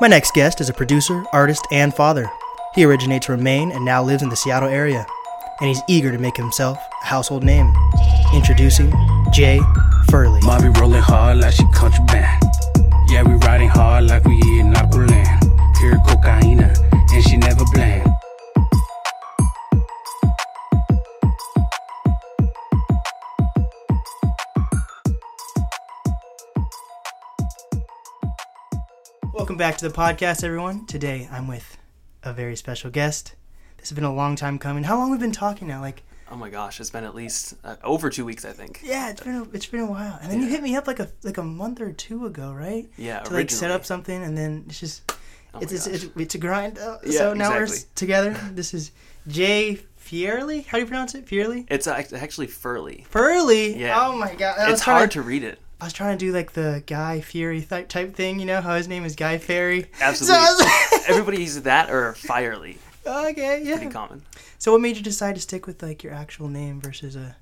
My next guest is a producer, artist, and father. He originates from Maine and now lives in the Seattle area. And he's eager to make himself a household name. Introducing Jay Furley. Mommy rolling hard like she country band. Yeah, we riding hard like we in Aqualand. Pure cocaina, and she never. Welcome back to the podcast, everyone. Today I'm with a very special guest. This has been a long time coming. How long we've been talking now? Like, Oh my gosh, it's been at least uh, over two weeks, I think. yeah, it's been a, it's been a while. And then you hit me up like a like a month or two ago, right? Yeah, To like set up something, and then it's just Oh it's, it's, it's it's a grind. Uh, Yeah, so now we're together. This is Jay Fierley. How do you pronounce it? Fierley. It's actually Furley. Furley. Yeah. Oh my god. Was It's trying hard to read it. I was trying to do like the Guy Fieri th- type thing, you know, how his name is Guy Fieri. Absolutely. So was Everybody uses that or Firely. okay, yeah, Pretty common. So what made you decide to stick with like your actual name versus a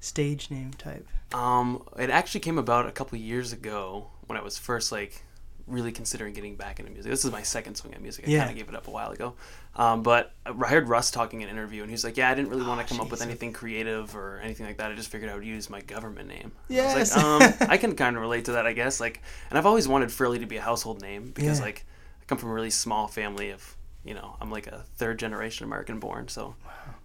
stage name type? Um, it actually came about a couple years ago when I was first like really considering getting back into music. This is my second swing at music. I Yeah. kind of gave it up a while ago. Um, but I heard Russ talking in an interview, and he was like, "Yeah, I didn't really want to come up with anything creative or anything like that. I just figured I would use my government name." I Yes. was like, um, I can kind of relate to that, I guess. Like, and I've always wanted Furley to be a household name because Yeah. like I come from a really small family of, you know, I'm like a third generation American born, so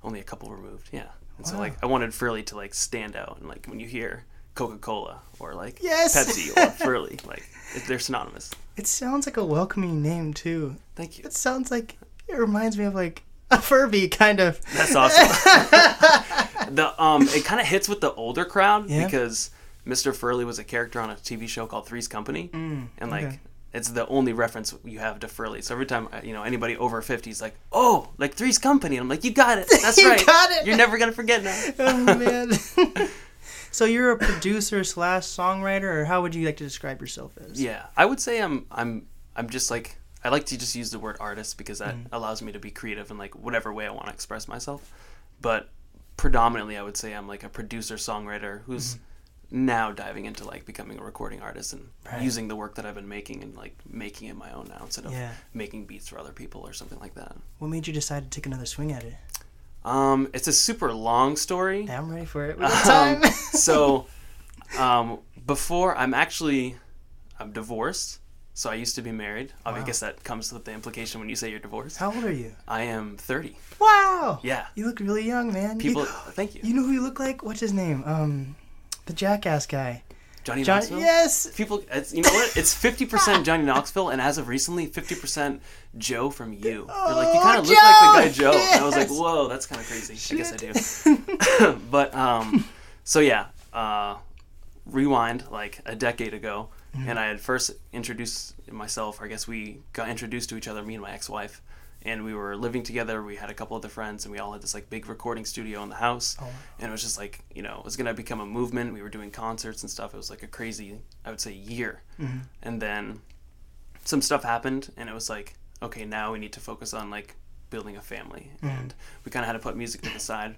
only a couple removed. Yeah. And so like I wanted Furley to like stand out and like when you hear Coca-Cola or like Yes. Pepsi or Furley, like they're synonymous. It sounds like a welcoming name too. Thank you. It sounds like it reminds me of like a Furby kind of. That's awesome. the um it kind of hits with the older crowd Yeah. because Mr. Furley was a character on a TV show called Three's Company, and like okay. it's the only reference you have to Furley. So every time uh, you know anybody over fifty is like, "Oh, like Three's Company," and I'm like, "You got it. That's You right. got it. You're never gonna forget now." oh man. so you're a producer slash songwriter, or how would you like to describe yourself as? Yeah, I would say I'm I'm I'm just like I like to just use the word artist because that Mm. allows me to be creative in like whatever way I want to express myself. But predominantly, I would say I'm like a producer songwriter who's now diving into like becoming a recording artist and Mm-hmm. Right. using the work that I've been making and like making it my own now instead of Yeah. making beats for other people or something like that. What made you decide to take another swing at it? Um, it's a super long story. I'm ready for it. Got time. Um, so, um, before I'm actually, I'm divorced. So I used to be married. I guess that comes with the implication when you say you're divorced. how old are you? I am 30. Wow. Yeah. You look really young, man. You- People, thank you. You know who you look like? What's his name? Um, the jackass guy. Johnny John. Knoxville. Yes. People, it's, you know what? It's 50% Johnny Knoxville, and as of recently, 50% Joe from you. They're like, you Oh, kind of look like the guy Joe! Joe. And I was like, whoa, that's kind of crazy. I guess I do. but um, so yeah, uh, rewind like a decade ago, Mm-hmm. and I had first introduced myself. Or I guess we got introduced to each other, me and my ex-wife, and we were living together. We had a couple other friends, and we all had this like big recording studio in the house, Oh. and it was just like you know it was gonna become a movement. We were doing concerts and stuff. It was like a crazy, I would say, year, Mm-hmm. and then some stuff happened, and it was like okay, now we need to focus on like building a family, and we kind of had to put music to the side.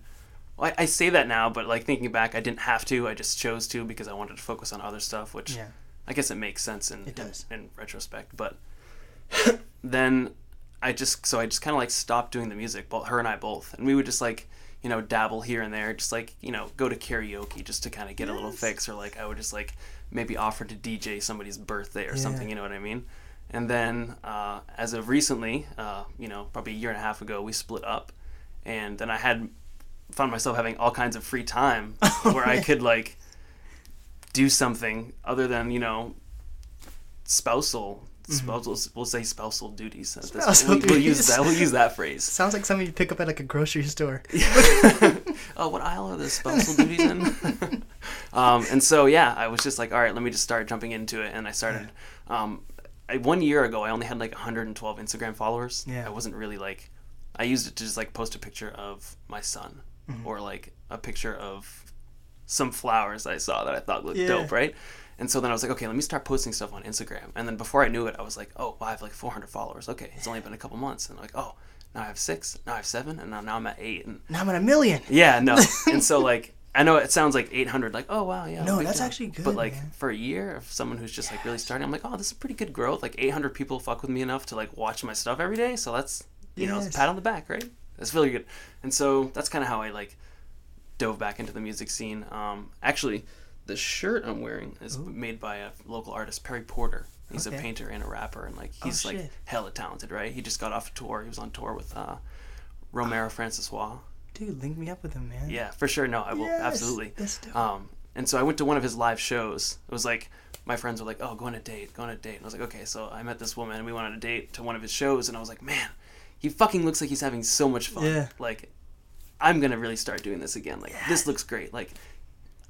Well, I, I say that now, but like thinking back, I didn't have to. I just chose to because I wanted to focus on other stuff, which Yeah. I guess it makes sense in It does. in, in retrospect. But then I just so I just kind of like stopped doing the music. but her and I both, and we would just like you know dabble here and there, just like you know go to karaoke just to kind of get a little fix, or like I would just like maybe offer to DJ somebody's birthday or Yeah. something. You know what I mean? And then uh, as of recently, uh, you know, probably a year and a half ago, we split up, and then I had found myself having all kinds of free time where I could like do something other than you know spousal spousal we'll say spousal duties at this Mm-hmm. Spousal we'll, we'll use that we'll use that phrase Sounds like something you pick up at like a grocery store. oh what aisle are the spousal duties in um, and so yeah i was just like all right let me just start jumping into it and i started um, I, one year ago i only had like 112 instagram followers Yeah. i wasn't really like i used it to just like post a picture of my son Mm-hmm. or like a picture of some flowers i saw that i thought looked Yeah. dope right and so then I was like, okay, let me start posting stuff on Instagram. And then before I knew it, I was like, oh, wow, I have like 400 followers. Okay, it's only been a couple months. And like, oh, now I have six, now I have seven, and now, now I'm at eight. And Now I'm at a million. yeah, no. and so like I know it sounds like 800, like oh wow, yeah. No, that's actually good, But like man. for a year of someone who's just like really starting, I'm like, oh, this is pretty good growth. Like 800 people fuck with me enough to like watch my stuff every day, so that's you know, it's a pat on the back, right? That's really good. And so that's kind of how I like dove back into the music scene. Um, actually, the shirt I'm wearing is made by a local artist, Perry Porter. He's Okay. a painter and a rapper, and like he's like hella talented, right? He just got off a tour. He was on tour with uh, Romaro Franceswa. Dude, link me up with him, man. Yeah, for sure. No, I will Yes, absolutely. that's dope. Um, and so I went to one of his live shows. It was like my friends were like, "Oh, go on a date, go on a date." And I was like, "Okay." So I met this woman, and we went on a date to one of his shows, and I was like, "Man, he fucking looks like he's having so much fun. Yeah. Like, I'm gonna really start doing this again. Like, this looks great. Like,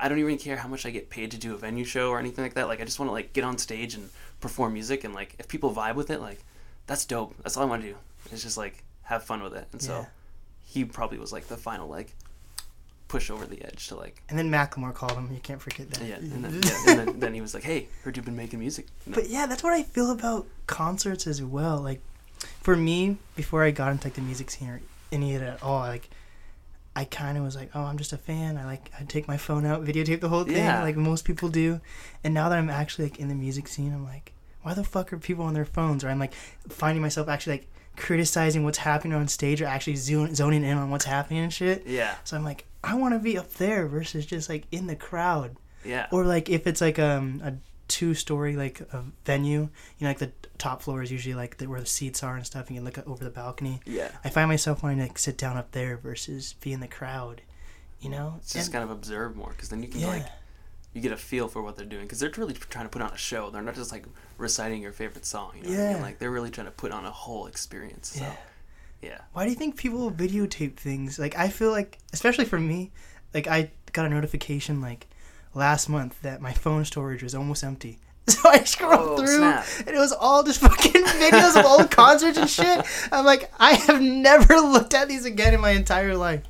I don't even care how much I get paid to do a venue show or anything like that. Like, I just want to like get on stage and perform music, and like if people vibe with it, like that's dope. That's all I want to do. It's just like have fun with it. And so Yeah. he probably was like the final like push over the edge to like And then Macklemore called him. You can't forget that. yeah, and then, yeah, and then, then he was like, "Hey, heard you've been making music." No. But yeah, that's what I feel about concerts as well. Like, for me, before I got into like the music scene or any of it at all, like, I kind of was like, oh, I'm just a fan. I like, I take my phone out, videotape the whole thing, Yeah. like most people do. And now that I'm actually like in the music scene, I'm like, why the fuck are people on their phones? Or I'm like finding myself actually like criticizing what's happening on stage or actually zoning in on what's happening and shit. yeah, So I'm like, I want to be up there versus just like in the crowd yeah, or like if it's like um, a two story like a venue you know like the top floor is usually like the, where the seats are and stuff and you look over the balcony yeah. i find myself wanting to like, sit down up there versus be in the crowd you know It's just And- kind of observe more because then you can yeah like you get a feel for what they're doing because they're really trying to put on a show. They're not just like reciting your favorite song. You know what I mean? Yeah. Like they're really trying to put on a whole experience. So Yeah. yeah, why do you think people videotape things like i feel like especially for me like i got a notification like last month that my phone storage was almost empty so I scrolled Oh, through, snap. and it was all just fucking videos of old concerts and shit. I'm like, I have never looked at these again in my entire life.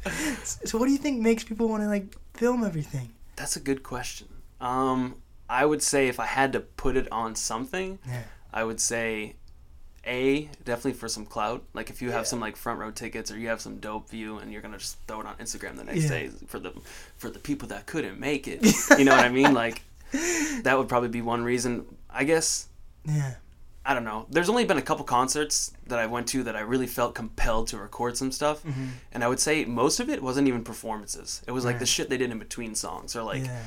So, what do you think makes people want to like film everything? that's a good question. Um, I would say if I had to put it on something, Yeah. I would say a definitely for some clout. Like if you have some like front row tickets or you have some dope view and you're gonna just throw it on Instagram the next Yeah. day for the for the people that couldn't make it. you know what I mean? Like that would probably be one reason. I guess Yeah. I don't know. There's only been a couple concerts that I went to that I really felt compelled to record some stuff, Mm-hmm. and I would say most of it wasn't even performances. It was like the shit they did in between songs, or like yeah.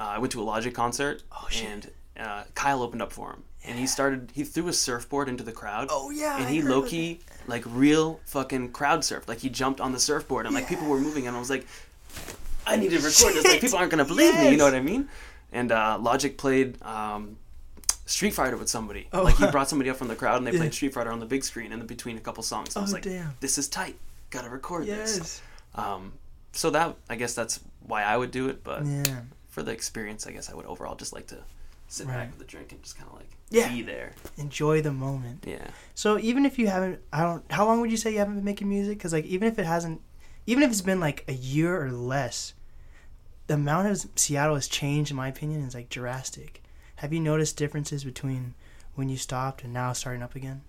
uh, I went to a Logic concert, Oh, and uh, Kyle opened up for him, and he started. He threw a surfboard into the crowd. Oh, yeah, and he key like real fucking crowd surfed. Like he jumped on the surfboard, and like people were moving, and I was like, I need to record this. Like people aren't gonna believe me. You know what I mean? And uh, Logic played. Um, Street Fighter with somebody. Oh, like he brought somebody up from the crowd and they Yeah. played Street Fighter on the big screen in between a couple songs. I was Oh, like, damn. this is tight. Gotta record this. Yes. Um, so that I guess that's why I would do it. But Yeah. for the experience, I guess I would overall just like to sit Right. back with a drink and just kind of like Yeah. be there. Enjoy the moment. Yeah. So even if you haven't, I don't. How long would you say you haven't been making music? Because like even if it hasn't, even if it's been like a year or less, the amount of Seattle has changed, in my opinion, is like drastic. Have you noticed differences between when you stopped and now starting up again?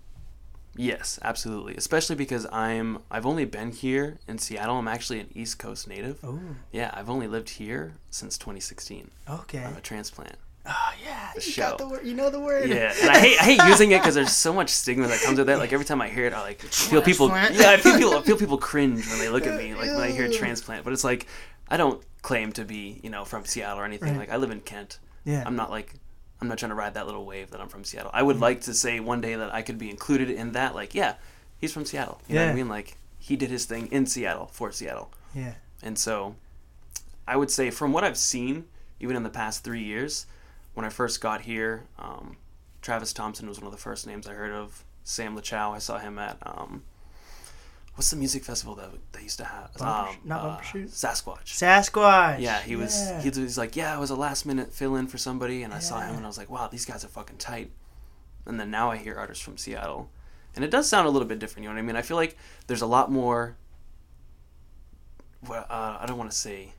Yes, absolutely. Especially because I'm I've only been here in Seattle. I'm actually an East Coast native. Oh, Yeah, I've only lived here since 2016. okay. I'm a transplant. Oh yeah, you show. got the word. You know the word. Yeah, and I hate I hate using it because there's so much stigma that comes with it. Like every time I hear it, I like feel people. Yeah, I feel people I feel people cringe when they look at me like when I hear transplant. But it's like I don't claim to be you know from Seattle or anything. Right. Like I live in Kent. Yeah. I'm not like I'm not trying to ride that little wave that I'm from Seattle. I would mm-hmm. like to say one day that I could be included in that. Like yeah, he's from Seattle. You know what Yeah. I mean? Like he did his thing in Seattle for Seattle. Yeah. And so I would say from what I've seen, even in the past three years, when I first got here, um, Travis Thompson was one of the first names I heard of. Sam LaChow, I saw him at um, what's the music festival that they used to have? Bumper um, not Bumper uh, Shoot? Sasquatch. Sasquatch. yeah, he was. Yeah. He was like, yeah, I was a last minute fill in for somebody, and I saw him, and I was like, wow, these guys are fucking tight. And then now I hear artists from Seattle, and it does sound a little bit different. You know what I mean? I feel like there's a lot more. Well, uh, I don't want to say.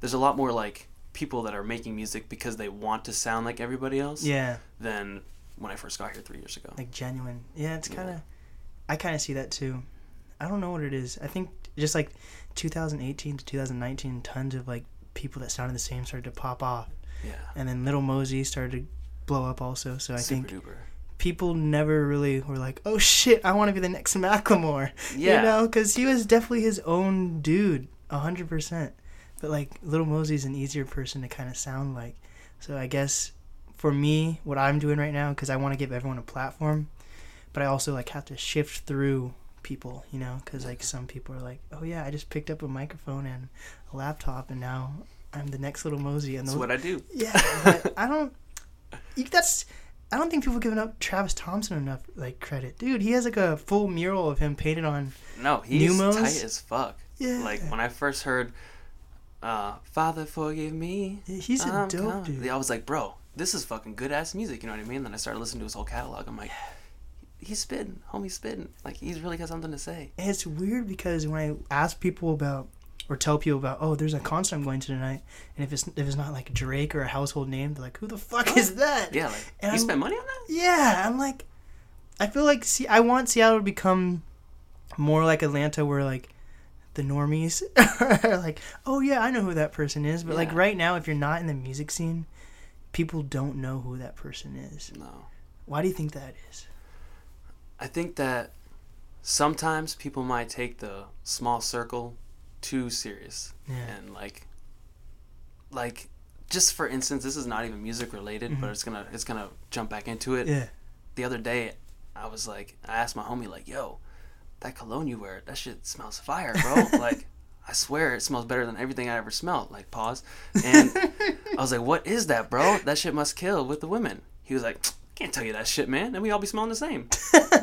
There's a lot more like people that are making music because they want to sound like everybody else Yeah. than when I first got here three years ago. like genuine. Yeah, it's kind of. I kind of see that too. I don't know what it is. I think just like 2018 to 2019, tons of like people that sounded the same started to pop off, Yeah. and then Lil Mosey started to blow up also. So I Super think duper. people never really were like, "Oh shit, I want to be the next Macklemore," Yeah. you know, because he was definitely his own dude, a hundred percent. But like Lil Mosey's an easier person to kind of sound like. So I guess for me, what I'm doing right now, because I want to give everyone a platform, but I also like have to shift through people, you know, because like some people are like, "Oh yeah, I just picked up a microphone and a laptop, and now I'm the next Lil Mosey." And That's what I do. yeah, I don't. That's. I don't think people giving up Travis Thompson enough like credit, dude. He has like a full mural of him painted on. No, he's Numos? tight as fuck. Yeah, Like when I first heard uh Father forgive me. he's a I'm dope coming," dude. I was like, bro, this is fucking good ass music, you know what I mean? Then I started listening to his whole catalog. I'm like, he's spitting, homie spitting. Like he's really got something to say. And it's weird because when I ask people about or tell people about, oh, there's a concert I'm going to tonight, and if it's if it's not like Drake or a household name, they're like, who the fuck is that? Yeah, like And you I'm- spent money on that? Yeah, I'm like, I feel like see, I want Seattle to become more like Atlanta, where like the normies are like, oh yeah, I know who that person is, but like right now, if you're not in the music scene, people don't know who that person is. No. Why do you think that is? I think that sometimes people might take the small circle too serious. Yeah. And like like just for instance, this is not even music related, but it's gonna it's gonna jump back into it. Mm-hmm. Yeah. The other day I was like I asked my homie like, yo, that cologne you wear, that shit smells fire, bro. like I swear it smells better than everything I ever smelled. Like pause. And I was like, What is that, bro? That shit must kill with the women. He was like, Can't tell you that shit, man. And we all be smelling the same.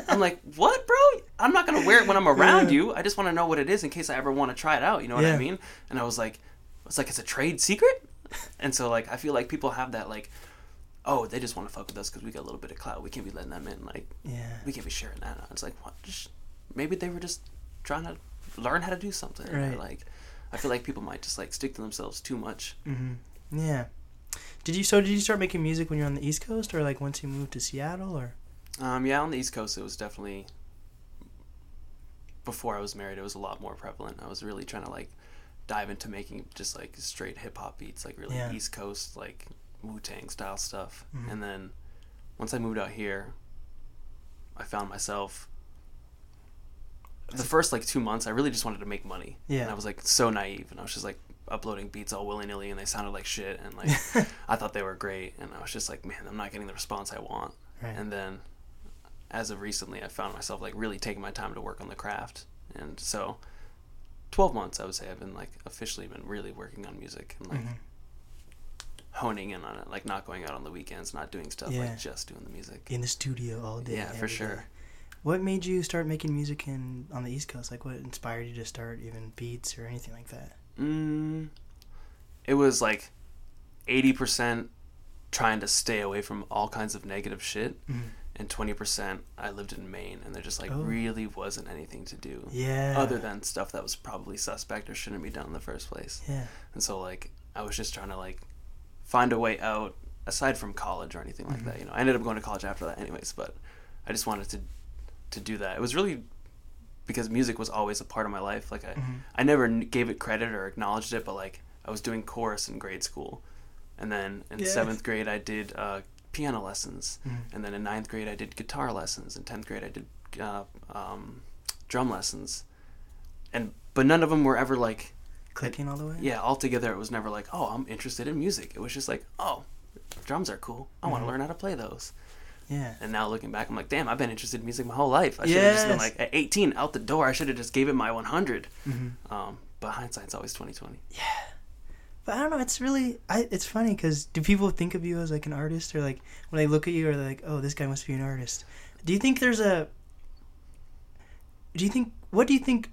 I'm like, What, bro? I'm not gonna wear it when I'm around Yeah. you. I just wanna know what it is in case I ever wanna try it out, you know what Yeah. I mean? And I was like it's like it's a trade secret? And so like I feel like people have that like Oh, they just want to fuck with us because we got a little bit of clout. We can't be letting them in. Like, Yeah. we can't be sharing that. It's like, what? Just, maybe they were just trying to learn how to do something. Right. like, I feel like people might just like stick to themselves too much. hmm Yeah. Did you so did you start making music when you're on the East Coast or like once you moved to Seattle or Um, yeah, on the East Coast, it was definitely before I was married. It was a lot more prevalent. I was really trying to like dive into making just like straight hip hop beats, like really Yeah. East Coast, like Wu Tang style stuff. Mhm. And then once I moved out here, I found myself. The first like two months, I really just wanted to make money. Yeah. And I was like so naive, and I was just like uploading beats all willy nilly, and they sounded like shit, and like I thought they were great, and I was just like, man, I'm not getting the response I want. Right. And then, as of recently, I found myself like really taking my time to work on the craft, and so, twelve months I would say I've been like officially been really working on music and like Mhm. honing in on it, like not going out on the weekends, not doing stuff Yeah. like just doing the music. in the studio all day? Yeah, for every day? What made you start making music in on the East Coast? Like what inspired you to start even beats or anything like that? Mm, it was like eighty percent trying to stay away from all kinds of negative shit, Mhm. and twenty percent I lived in Maine, and there just like Oh. really wasn't anything to do. Yeah. other than stuff that was probably suspect or shouldn't be done in the first place. Yeah. And so like I was just trying to like find a way out aside from college or anything Mm-hmm. like that. You know, I ended up going to college after that anyways, but I just wanted to to do that. It was really because music was always a part of my life. Like I Mhm. I never gave it credit or acknowledged it, but like I was doing chorus in grade school. And then in Yeah. 7th grade I did uh, piano lessons. Mhm. And then in ninth grade I did guitar lessons. In 10th grade I did uh, um, drum lessons and but none of them were ever like Clicking all the way? yeah altogether it was never like oh i'm interested in music it was just like oh drums are cool i want to learn how to play those Yeah. and now looking back i'm like damn i've been interested in music my whole life i should have just been Yes. like at 18 out the door i should have just gave it my 100 hmm um, but hindsight's always 2020 Yeah. But I don't know. It's really, I. It's funny because do people think of you as like an artist, or like when they look at you, are they like, oh, this guy must be an artist? Do you think there's a? Do you think what do you think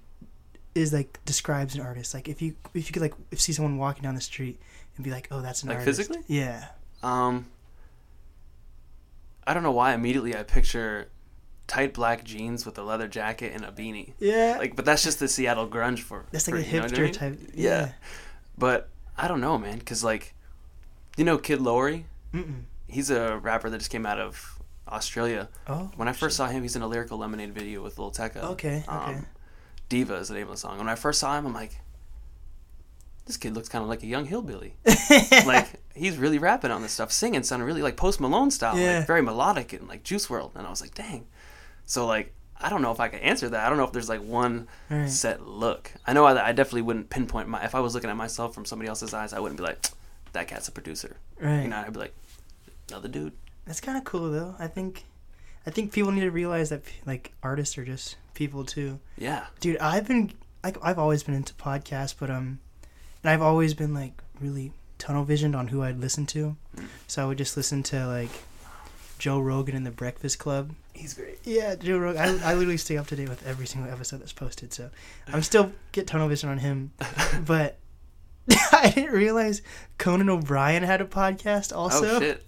is like describes an artist? Like if you if you could like if see someone walking down the street and be like, oh, that's an Like artist. physically? Yeah. um, i don't know why immediately i picture tight black jeans with a leather jacket and a beanie Yeah. like but that's just the seattle grunge for that's like for- a know I hipster mean? type. Yeah. Yeah. but i don't know man because like you know kid LAROI? Mm-mm. he's a rapper that just came out of Australia. Oh. When I first saw him, he's in a lyrical lemonade video with Lil Tecca. Okay, okay. Um, Diva is the name of the song. When I first saw him, I'm like, this kid looks kind of like a young hillbilly. like he's really rapping on this stuff, singing, sounding really like Post Malone style, Yeah. like very melodic and like Juice WRLD. And I was like, dang. So like I don't know if I can answer that. I don't know if there's like one Right. set look. I know I, I definitely wouldn't pinpoint my. If I was looking at myself from somebody else's eyes, I wouldn't be like, that cat's a producer. Right. You know, I'd be like, another dude. That's kind of cool though. I think, I think people need to realize that like artists are just people too. Yeah. Dude, I've been like I've always been into podcasts, but um, and I've always been like really tunnel visioned on who I'd listen to. So I would just listen to like Joe Rogan and the Breakfast Club. He's great. Yeah, Joe Rogan. I, I literally stay up to date with every single episode that's posted. So I'm still get tunnel vision on him, but I didn't realize Conan O'Brien had a podcast also. oh shit.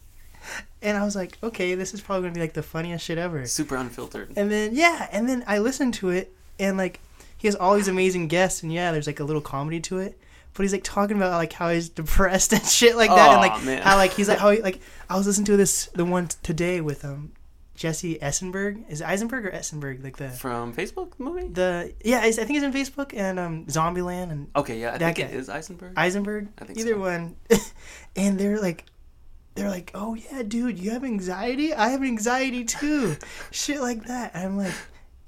And I was like, okay, this is probably gonna be like the funniest shit ever. Super unfiltered. And then yeah, and then I listened to it, and like he has all these amazing guests, and yeah, there's like a little comedy to it. But he's like talking about like how he's depressed and shit like that, and like man. how like he's like how he, like I was listening to this the one t- today with um Jesse Eisenberg is it Eisenberg or Essenberg like the From Facebook movie? the yeah I think he's in Facebook and um Zombieland and Okay, yeah, I That think guy. is Eisenberg. Eisenberg I think either so. one, and they're like. They're like, oh yeah, dude, you have anxiety. I have anxiety too, shit like that. And I'm like,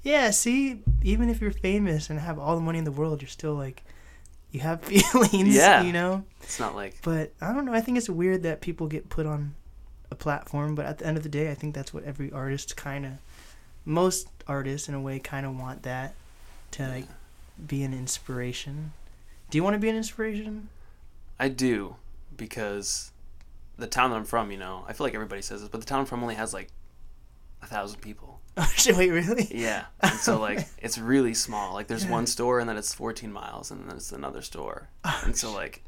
yeah, see, even if you're famous and have all the money in the world, you're still like, you have feelings, Yeah. you know. It's not like But I don't know. I think it's weird that people get put on a platform. But at the end of the day, I think that's what every artist kind of, most artists in a way, kind of want that to like be an inspiration. Do you want to be an inspiration? I do because the town that I'm from, you know, I feel like everybody says this, but the town I'm from only has like a thousand people. Oh shit! Wait, really? Yeah, and so like it's really small. Like there's one store, and then it's 14 miles, and then it's another store, Oh, and so like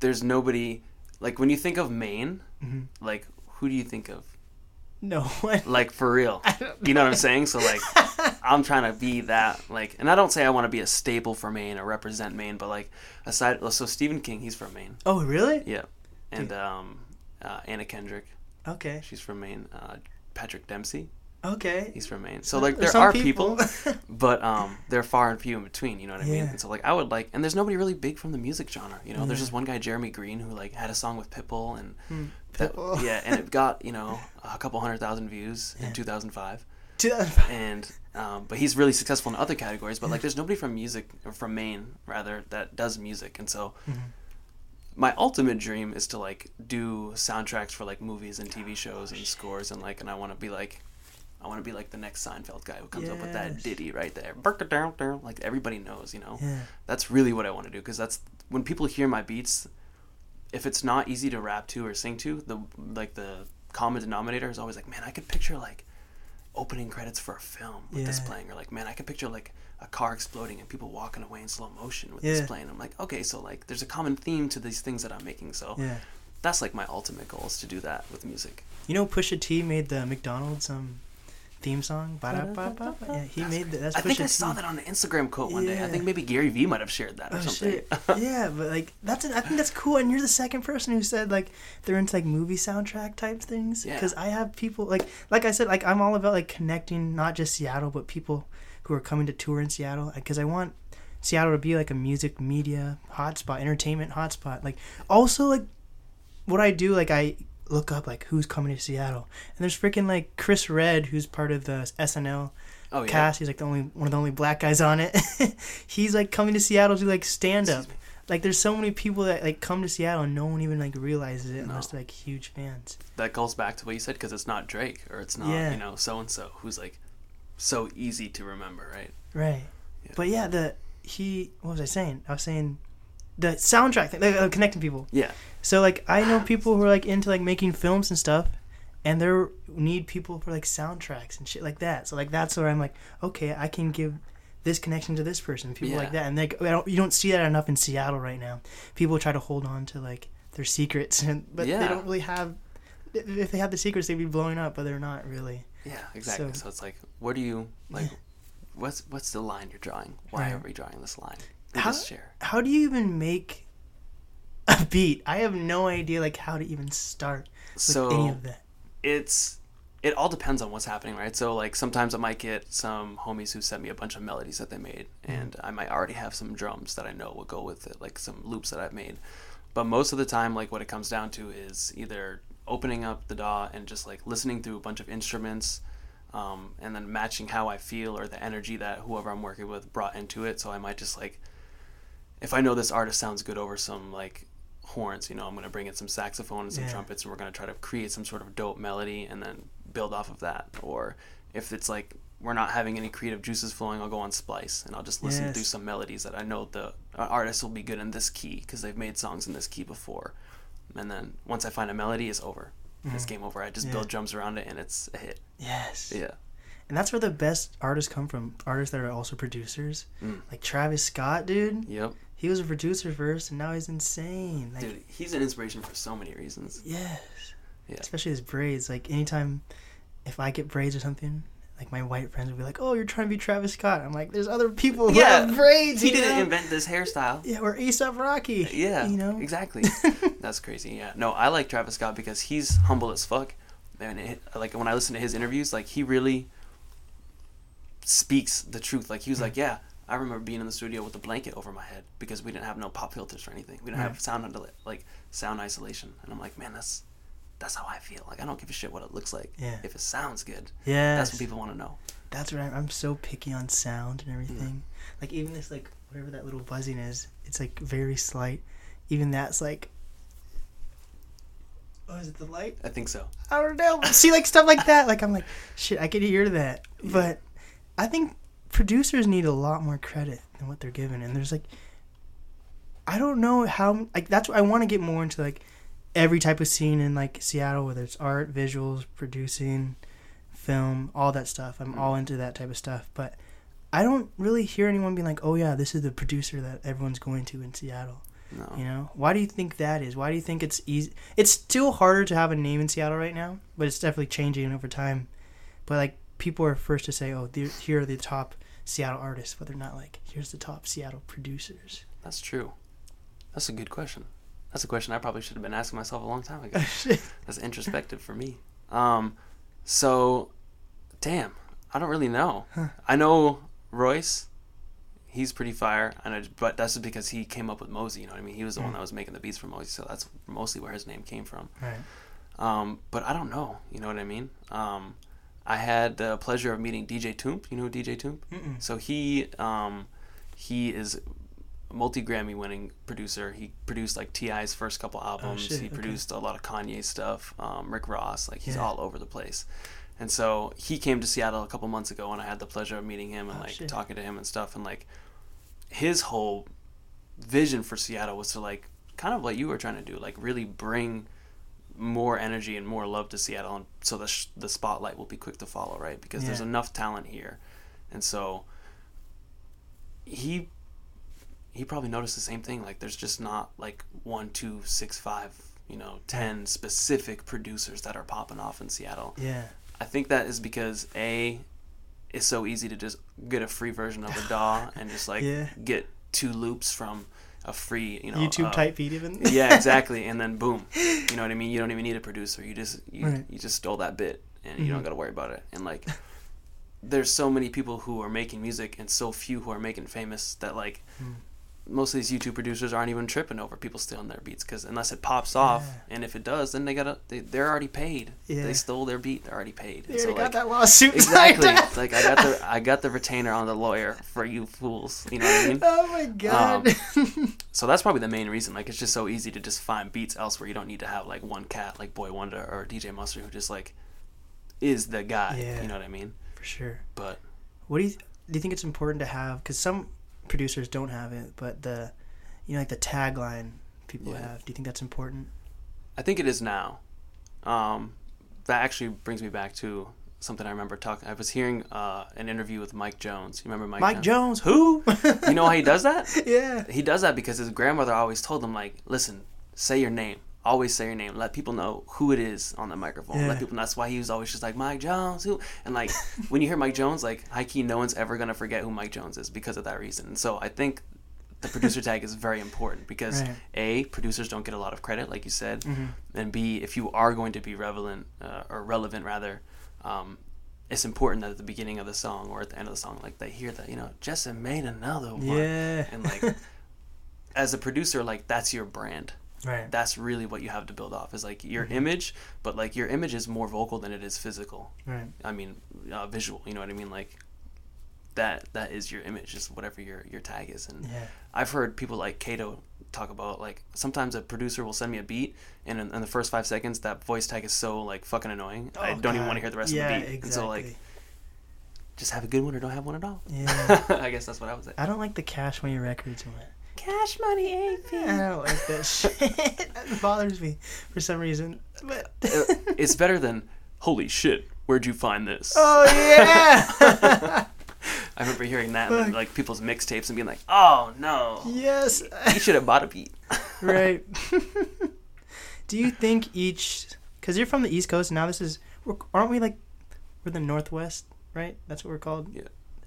there's nobody. Like when you think of Maine, Mhm. like who do you think of? No one. Like for real, don't you know what I'm saying? So like I'm trying to be that like, and I don't say I want to be a staple for Maine or represent Maine, but like aside, so Stephen King, he's from Maine. Oh really? Yeah, and um, uh, Anna Kendrick, Okay. she's from Maine. Uh, Patrick Dempsey, Okay. he's from Maine. So like There's there are people, people. but um, they're far and few in between. You know what I mean? Yeah. And so like I would like, and there's nobody really big from the music genre. You know, there's just one guy, Jeremy Green, who like had a song with Pitbull, and Hmm, that- Pitbull. yeah, and it got you know a couple hundred thousand views Yeah. in 2005 Dude, and um, but he's really successful in other categories. But like, there's nobody from music or from Maine rather that does music, and so Mhm. my ultimate dream is to like do soundtracks for like movies and TV shows and scores, and like, and I want to be like. I want to be like the next Seinfeld guy who comes up with that ditty right there. Like everybody knows, you know. Yeah. That's really what I want to do because that's when people hear my beats. If it's not easy to rap to or sing to, the like the common denominator is always like, man, I could picture like opening credits for a film with this playing, or like, man, I could picture like a car exploding and people walking away in slow motion with Yeah. this playing. I'm like, okay, so like, there's a common theme to these things that I'm making. So Yeah. that's like my ultimate goal is to do that with music. You know, Pusha T made the McDonald's um theme song. Ba-da-ba-ba. Yeah, he made that. That's I think I saw that on an Instagram quote one day. I think maybe Gary Vee might have shared that or Oh something. yeah, but like that's I think that's cool, and you're the second person who said like they're into like movie soundtrack type things. Yeah. Because I have people like like I said like I'm all about like connecting not just Seattle but people who are coming to tour in Seattle because I want Seattle to be like a music media hotspot, entertainment hotspot. Like also like what I do like I look up like who's coming to Seattle, and there's freaking like Chris Redd who's part of the SNL oh yeah. cast. He's like the only one of the only black guys on it. he's like coming to Seattle to like stand up. Like there's so many people that like come to Seattle and no one even like realizes it unless they're like huge fans. that goes back to what you said because it's not Drake or it's not Yeah. you know so and so who's like so easy to remember, right? Right. Yeah. But yeah, the he what was I saying? I was saying the soundtrack thing, like uh, connecting people. Yeah, So like I know people who are like into like making films and stuff, and they need people for like soundtracks and shit like that. So like that's where I'm like, okay, I can give this connection to this person, people like that, and like I don't, you don't see that enough in Seattle right now. People try to hold on to like their secrets, and but they don't really have. If they had the secrets, they'd be blowing up, but they're not really. yeah, exactly. So- So, it's like, what do you like? Yeah. What's what's the line you're drawing? Why Right. are we drawing this line? How-. How do you even make a beat? I have no idea like how to even start with So any of that. it's it all depends on what's happening, right? So like sometimes I might get some homies who send me a bunch of melodies that they made, and I might already have some drums that I know will go with it, like some loops that I've made. But most of the time, like what it comes down to is either opening up the DAW and just like listening through a bunch of instruments, um, and then matching how I feel or the energy that whoever I'm working with brought into it. So I might just like, if I know this artist sounds good over some like horns, you know, I'm gonna bring in some saxophone and some Yeah. trumpets, and we're gonna try to create some sort of dope melody and then build off of that. Or if it's like we're not having any creative juices flowing, I'll go on Splice and I'll just listen Yes. through some melodies that I know the uh, artist will be good in this key because they've made songs in this key before. And then once I find a melody, it's over. It's game over. I just Mm-hmm. Yeah. build drums around it and it's a hit. Yes. Yeah. And that's where the best artists come from. Artists that are also producers. Mm. Like Travis Scott, dude. Yep. He was a producer first, and now he's insane. Like, Dude, he's an inspiration for so many reasons. yes. Yeah. Especially his braids. Like anytime, if I get braids or something, like my white friends will be like, "Oh, you're trying to be Travis Scott." I'm like, "There's other people who Yeah, have braids." He didn't know? invent this hairstyle. Yeah, or ASAP Rocky. Yeah, You know. exactly. That's crazy. Yeah, no, I like Travis Scott because he's humble as fuck, and it, like when I listen to his interviews, like he really speaks the truth. Like he was hmm. like, yeah, I remember being in the studio with a blanket over my head because we didn't have no pop filters or anything. We didn't have sound under like sound isolation, and I'm like, man, that's that's how I feel. Like I don't give a shit what it looks like. Yeah. If it sounds good, Yeah. that's what people want to know. That's right. I'm so picky on sound and everything. Mm. Like even this, like whatever that little buzzing is, it's like very slight. Even that's like, oh, is it the light? I think so. I don't know. See, like stuff like that. Like I'm like, shit, I could hear that. Yeah. But I think producers need a lot more credit than what they're given. And there's like, I don't know how. Like that's what I want to get more into like every type of scene in like Seattle, whether it's art, visuals, producing, film, all that stuff. I'm all into that type of stuff. But I don't really hear anyone being like, oh yeah, this is the producer that everyone's going to in Seattle. No. You know, why do you think that is? Why do you think it's easy? It's still harder to have a name in Seattle right now, but it's definitely changing over time. But like people are first to say, "Oh, here are the top Seattle artists," but they're not like, "Here's the top Seattle producers." That's true. That's a good question. That's a question I probably should have been asking myself a long time ago. That's introspective for me. Um, so, damn, I don't really know. I know Royce. He's pretty fire, and I, but that's just because he came up with Mosey. You know what I mean? He was the one that was making the beats for Mosey, so that's mostly where his name came from. right. Um, but I don't know. You know what I mean? Um, I had the pleasure of meeting DJ Toomp. You know DJ Toomp? Mm-mm. So he um, he is a multi Grammy winning producer. He produced like T.I.'s first couple albums. Oh, he okay. produced a lot of Kanye stuff. Um, Rick Ross, like he's Yeah. all over the place. And so he came to Seattle a couple months ago, and I had the pleasure of meeting him and Oh, like shit. talking to him and stuff. And like his whole vision for Seattle was to like kind of what you were trying to do, like really bring more energy and more love to Seattle, and so the sh- the spotlight will be quick to follow, right? Because there's enough talent here, and so he he probably noticed the same thing. Like there's just not like one, two, six, five, you know, ten specific producers that are popping off in Seattle. Yeah. I think that is because a it's so easy to just get a free version of a DAW and just like Yeah. get two loops from a free, you know, YouTube uh, type beat even. yeah, exactly. And then boom, you know what I mean. You don't even need a producer. You just you, Right. you just stole that bit, and you Mhm. don't got to worry about it. And like, there's so many people who are making music, and so few who are making famous that like. Mm. Most of these YouTube producers aren't even tripping over people stealing their beats because unless it pops off, Yeah. and if it does, then they gotta they, they're already paid. Yeah. They stole their beat. They're already paid. They already so, like, got that lawsuit. exactly. signed like I got the I got the retainer on the lawyer for you fools. You know what I mean? Oh my god. Um, so that's probably the main reason. Like it's just so easy to just find beats elsewhere. You don't need to have like one cat like Boi-1da or DJ Mustard who just like is the guy. Yeah. You know what I mean? For sure. But What do you do? You think it's important to have? Because some producers don't have it, but the, you know, like the tagline people Yeah. have. Do you think that's important? I think it is now. Um, that actually brings me back to something I remember talking. I was hearing uh, an interview with Mike Jones. You remember Mike? Mike Jones. Who? you know how he does that? yeah. He does that because his grandmother always told him like, listen, say your name. Always say your name. Let people know who it is on the microphone. Yeah. Let people. That's why he was always just like Mike Jones. Who? And like when you hear Mike Jones, like high key, no one's ever gonna forget who Mike Jones is because of that reason. And so I think the producer tag is very important because Right. a producers don't get a lot of credit, like you said, Mhm. and b if you are going to be relevant uh, or relevant rather, um, it's important that at the beginning of the song or at the end of the song, like they hear that you know Jetsonmade another one, Yeah. and like as a producer, like that's your brand. Right. That's really what you have to build off is like your Mm-hmm. image, but like your image is more vocal than it is physical. Right. I mean, uh, visual. You know what I mean? Like that that is your image, just whatever your your tag is. And Yeah. I've heard people like Kato talk about like sometimes a producer will send me a beat, and in, in the first five seconds, that voice tag is so like fucking annoying. I Oh, don't even want to hear the rest yeah, of the beat. Exactly. And so like, just have a good one or don't have one at all. Yeah. I guess that's what I was say. I don't like the Cash Money Records one. Cash money AP. I don't like that shit. that bothers me for some reason. But uh, it's better than holy shit. Where'd you find this? oh yeah. I remember hearing that in like people's mixtapes and being like, "Oh no, yes. you should have bought a beat." right. Do you think each? Because you're from the East Coast, and now this is. We're, aren't we like? We're the Northwest, right? That's what we're called. Yeah.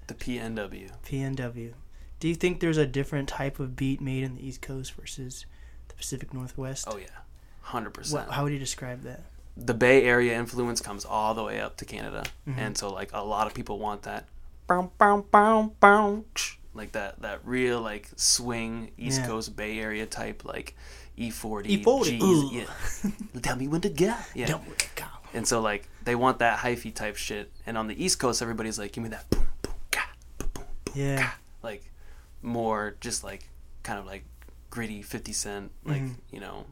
The PNW. PNW. Do you think there's a different type of beat made in the East Coast versus the Pacific Northwest? Oh yeah, hundred percent. how would you describe that? The Bay Area influence comes all the way up to Canada, Mhm. and so like a lot of people want that, like that that real like swing East Yeah. Coast Bay Area type like E40. E40, yeah. Tell me when to go. Yeah. Don't go. And so like they want that hyphy type shit, and on the East Coast everybody's like, give me that boom boom ga, boom boom boom Yeah. like more just like kind of like gritty 50 cent like Mhm. you know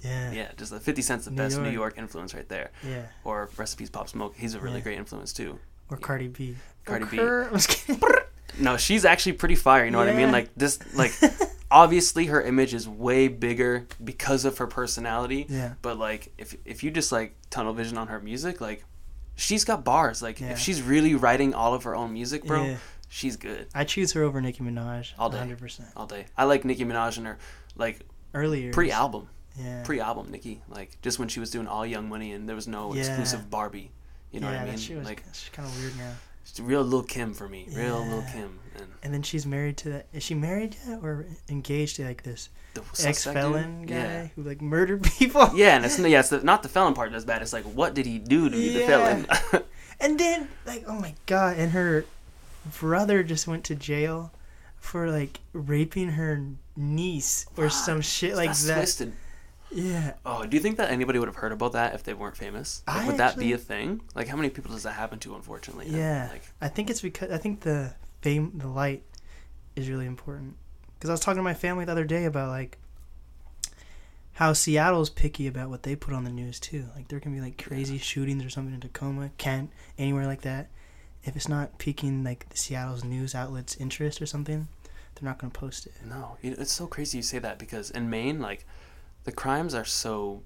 Yeah. yeah just the 50 cent's the New best new York. york influence right there Yeah. or recipes pop smoke he's a really Yeah. great influence too Or Cardi B. Cardi B. Just kidding. no she's actually pretty fire you know what i mean like this like obviously her image is way bigger because of her personality Yeah. but like if if you just like tunnel vision on her music like she's got bars like Yeah. if she's really writing all of her own music bro Yeah. She's good I choose her over Nicki Minaj. All day. 100%. all day i like nicki minaj and her like Earlier. pre-album Yeah. pre-album Nicki, like just when she was doing all Young Money and there was no Yeah. exclusive Barbie. You know yeah, what I mean? shit was, like she's kind of weird now. it's real Lil Kim for me, real Yeah. Kim, and And then she's married to that. Is she married yet or engaged to like this ex felon guy Yeah. who like murdered people? Yeah, and it's yeah, it's the, not the felon part that's bad. It's like what did he do to be the felon? And then like oh my god, and her brother just went to jail for like raping her niece or some shit like that's that. twisted. Yeah. Oh, do you think that anybody would have heard about that if they weren't famous? Like, I would that be a thing? Like, how many people does that happen to? Unfortunately. Yeah. Like, I think it's because I think the fame, the light, is really important. Because I was talking to my family the other day about like how Seattle's picky about what they put on the news too. Like there can be like crazy shootings or something in Tacoma, Kent, anywhere like that. If it's not piquing like the Seattle's news outlets' interest or something, they're not going to post it. No, it's so crazy you say that because in Maine, like, the crimes are so.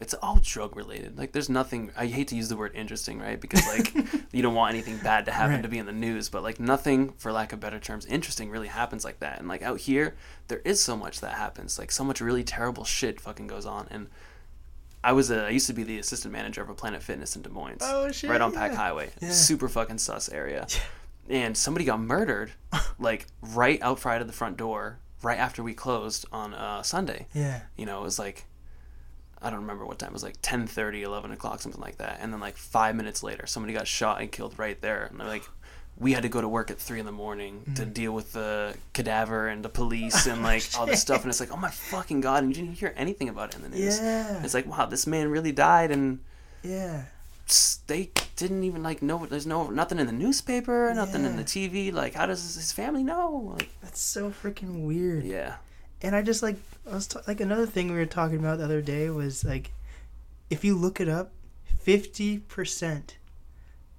It's all drug related. Like, there's nothing. I hate to use the word interesting, right? Because like, you don't want anything bad to happen Right. to be in the news. But like, nothing, for lack of better terms, interesting really happens like that. And like out here, there is so much that happens. Like, so much really terrible shit fucking goes on. And I was a. I used to be the assistant manager of a Planet Fitness in Des Moines, Oh, shit, right on Pack yeah. Highway. Yeah. Super fucking sus area Yeah. and somebody got murdered like right outside of the front door right after we closed on uh, sunday Yeah. you know it was like i don't remember what time it was like 10 11 o'clock something like that and then like five minutes later somebody got shot and killed right there and they're like we had to go to work at three in the morning to mm-hmm. deal with the cadaver and the police and like all this stuff and it's like oh my fucking god and you didn't hear anything about it in the news Yeah. it's like wow this man really died and Yeah. they didn't even like know there's no nothing in the newspaper nothing in the tv like how does his family know like That's so freaking weird. yeah And I just like I was ta- like another thing we were talking about the other day was like if you look it up, fifty percent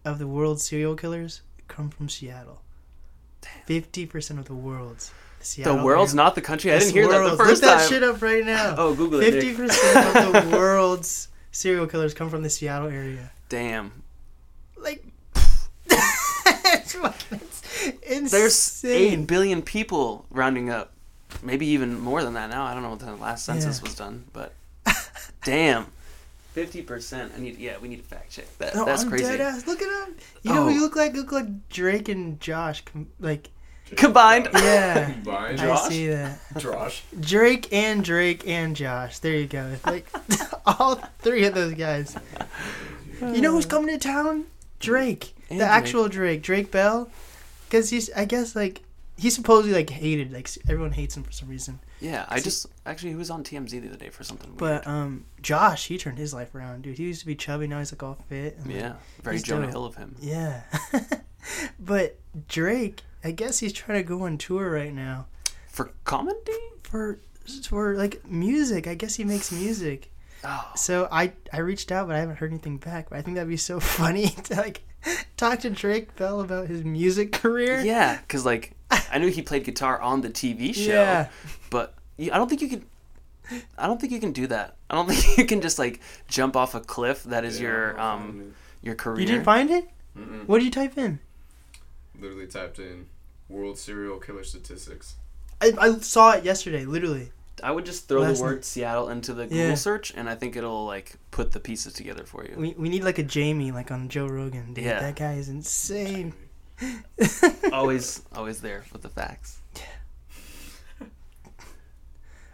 of the world's serial killers come from Seattle. Fifty percent of the world's Seattle the world's not the country i didn't hear that the first Look that shit up right now. oh google it Fifty percent of the world's serial killers come from the Seattle area. damn Like, it's fucking insane. there's 8 billion people rounding up maybe even more than that now i don't know what the last census Yeah. was done but damn 50% i need yeah we need to fact check that No, that's I'm crazy dead ass. Look at him. You know who Oh. you look like? You look like Drake and Josh. com- Like, combined yeah. Combined. I see that. Josh. Drake and Drake and Josh. There you go. It's like all three of those guys. You know who's uh. coming to town? Drake, And the Drake. actual Drake, Drake Bell, because he's I guess like he's supposedly like hated, like everyone hates him for some reason. Yeah, I just actually he was on TMZ the other day for something. But um, Josh, he turned his life around, dude. He used to be chubby, now he's like all fit. and, like, yeah, very he's Jonah dope. Hill of him. Yeah. but Drake, I guess he's trying to go on tour right now For comedy? for for like music. I guess he makes music. Oh, So I I reached out, but I haven't heard anything back. But I think that'd be so funny to like talk to Drake Bell about his music career. yeah, because like I knew he played guitar on the TV show, Yeah. but I don't think you can. I don't think you can do that. I don't think you can just like jump off a cliff. That is Yeah, your um your career. You didn't find it? Mm-mm. What did you type in? Literally typed in world serial killer statistics. I, I saw it yesterday, literally. I would just throw Last the word night. Seattle into the Google Yeah. search, and I think it'll like put the pieces together for you. We, we need like a Jamie, like on Joe Rogan. Dude, Yeah. that guy is insane. always, always there with the facts.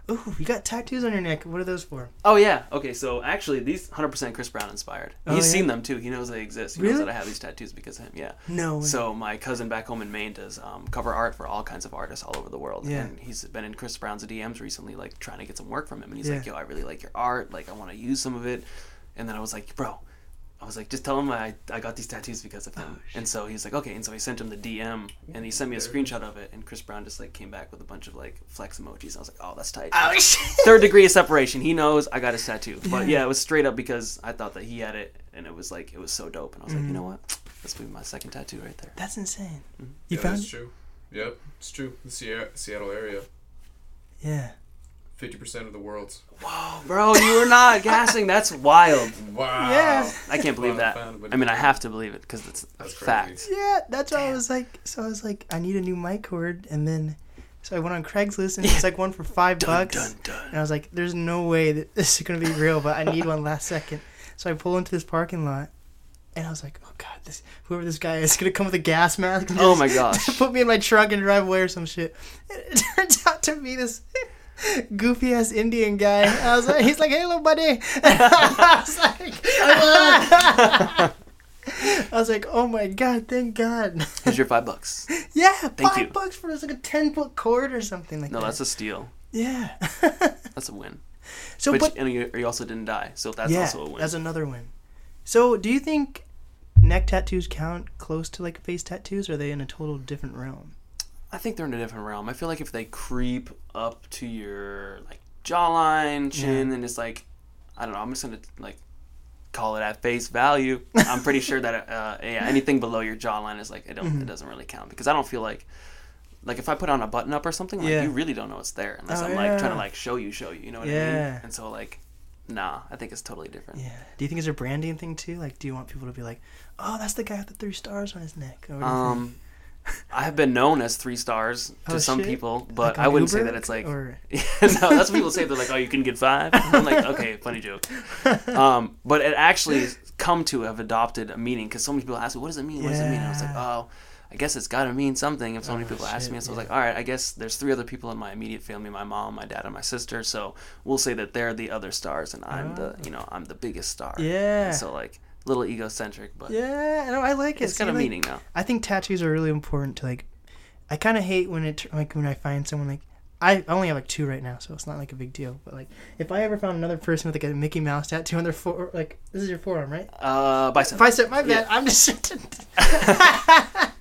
Ooh, you got tattoos on your neck. What are those for? Oh yeah. Okay. So actually, these 100% Chris Brown inspired. Oh, He's yeah? seen them too. He knows they exist. He knows that I have these tattoos because of him. Yeah. No. way. So my cousin back home in Maine does um, cover art for all kinds of artists all over the world. Yeah. And he's been in Chris Brown's DMs recently, like trying to get some work from him. And he's Yeah. like, "Yo, I really like your art. Like, I want to use some of it." And then I was like, "Bro." I was like, just tell him I, I got these tattoos because of him. Oh, and so he's like, okay. And so I sent him the DM, and he sent me a screenshot of it. And Chris Brown just like came back with a bunch of like flex emojis. I was like, oh, that's tight Oh shit. third degree of separation. He knows I got his tattoo. But Yeah. yeah, it was straight up because I thought that he had it, and it was like it was so dope. And I was like, you know Mm. what? That's be my second tattoo right there. That's insane. Mhm. You yeah, found? that's true. Yep, it's true. The Seattle, Seattle area, Yeah. Fifty percent of the world's. Whoa, bro, you were not gassing. That's wild. Wow. Yeah. I can't believe that. Found I mean, I have to believe it because it's a That's crazy. fact. Yeah, that's why I was like, so I was like, I need a new mic cord, and then, so I went on Craigslist, and it's like one for five Dun bucks, dun dun. and I was like, there's no way that this is gonna be real, but I need one last second. So I pull into this parking lot, and I was like, oh god, this whoever this guy is is gonna come with a gas mask. And Oh just my gosh. Put me in my truck and drive away or some shit. And it turns out to be this goofy ass Indian guy. I was like, he's like, hey, little buddy. I was like, I was like, oh my god, thank God. Here's your five bucks. Yeah, Thank five you. bucks for like a ten foot cord or something like No, that. No, that's a steal. yeah. That's a win. so, but, but and you, you also didn't die, so that's yeah, also a win. that's another win. So, do you think neck tattoos count close to like face tattoos? Or are they in a total different realm? I think they're in a different realm. I feel like if they creep up to your like jawline, chin, and it's like, I don't know. I'm just gonna like call it at face value. I'm pretty sure that uh, yeah, anything below your jawline is like it don't Mm-hmm. it doesn't really count because I don't feel like like if I put on a button up or something, like Yeah. you really don't know it's there unless Oh, I'm like trying to like show you, show you. You know what I mean? And so like, nah, I think it's totally different. Yeah. Do you think it's a branding thing too? Like, do you want people to be like, oh, that's the guy with the three stars on his neck? Or do you think? Um, I have been known as three stars to Oh, some shit. people, but Like I wouldn't say that it's like Or no, that's what people say. They're like, "Oh, you can get five. I'm like, "Okay, funny joke." Um, but it actually has come to have adopted a meaning because so many people ask me, "What does it mean? What does it mean?" And I was like, "Oh, I guess it's got to mean something." If so many Oh, people ask shit, me, so I was like, "All right, I guess there's three other people in my immediate family: my mom, my dad, and my sister. So we'll say that they're the other stars, and I'm the, you know, I'm the biggest star." Oh. yeah. And so like, little egocentric, but yeah, no, I like it. it's got a like, meaning now. I think tattoos are really important to like. I kind of hate when it like when I find someone like I only have like two right now, so it's not like a big deal. But like if I ever found another person with like a Mickey Mouse tattoo on their fore, like this is your forearm, right? Uh, bicep. Bicep, my Yeah. I'm just.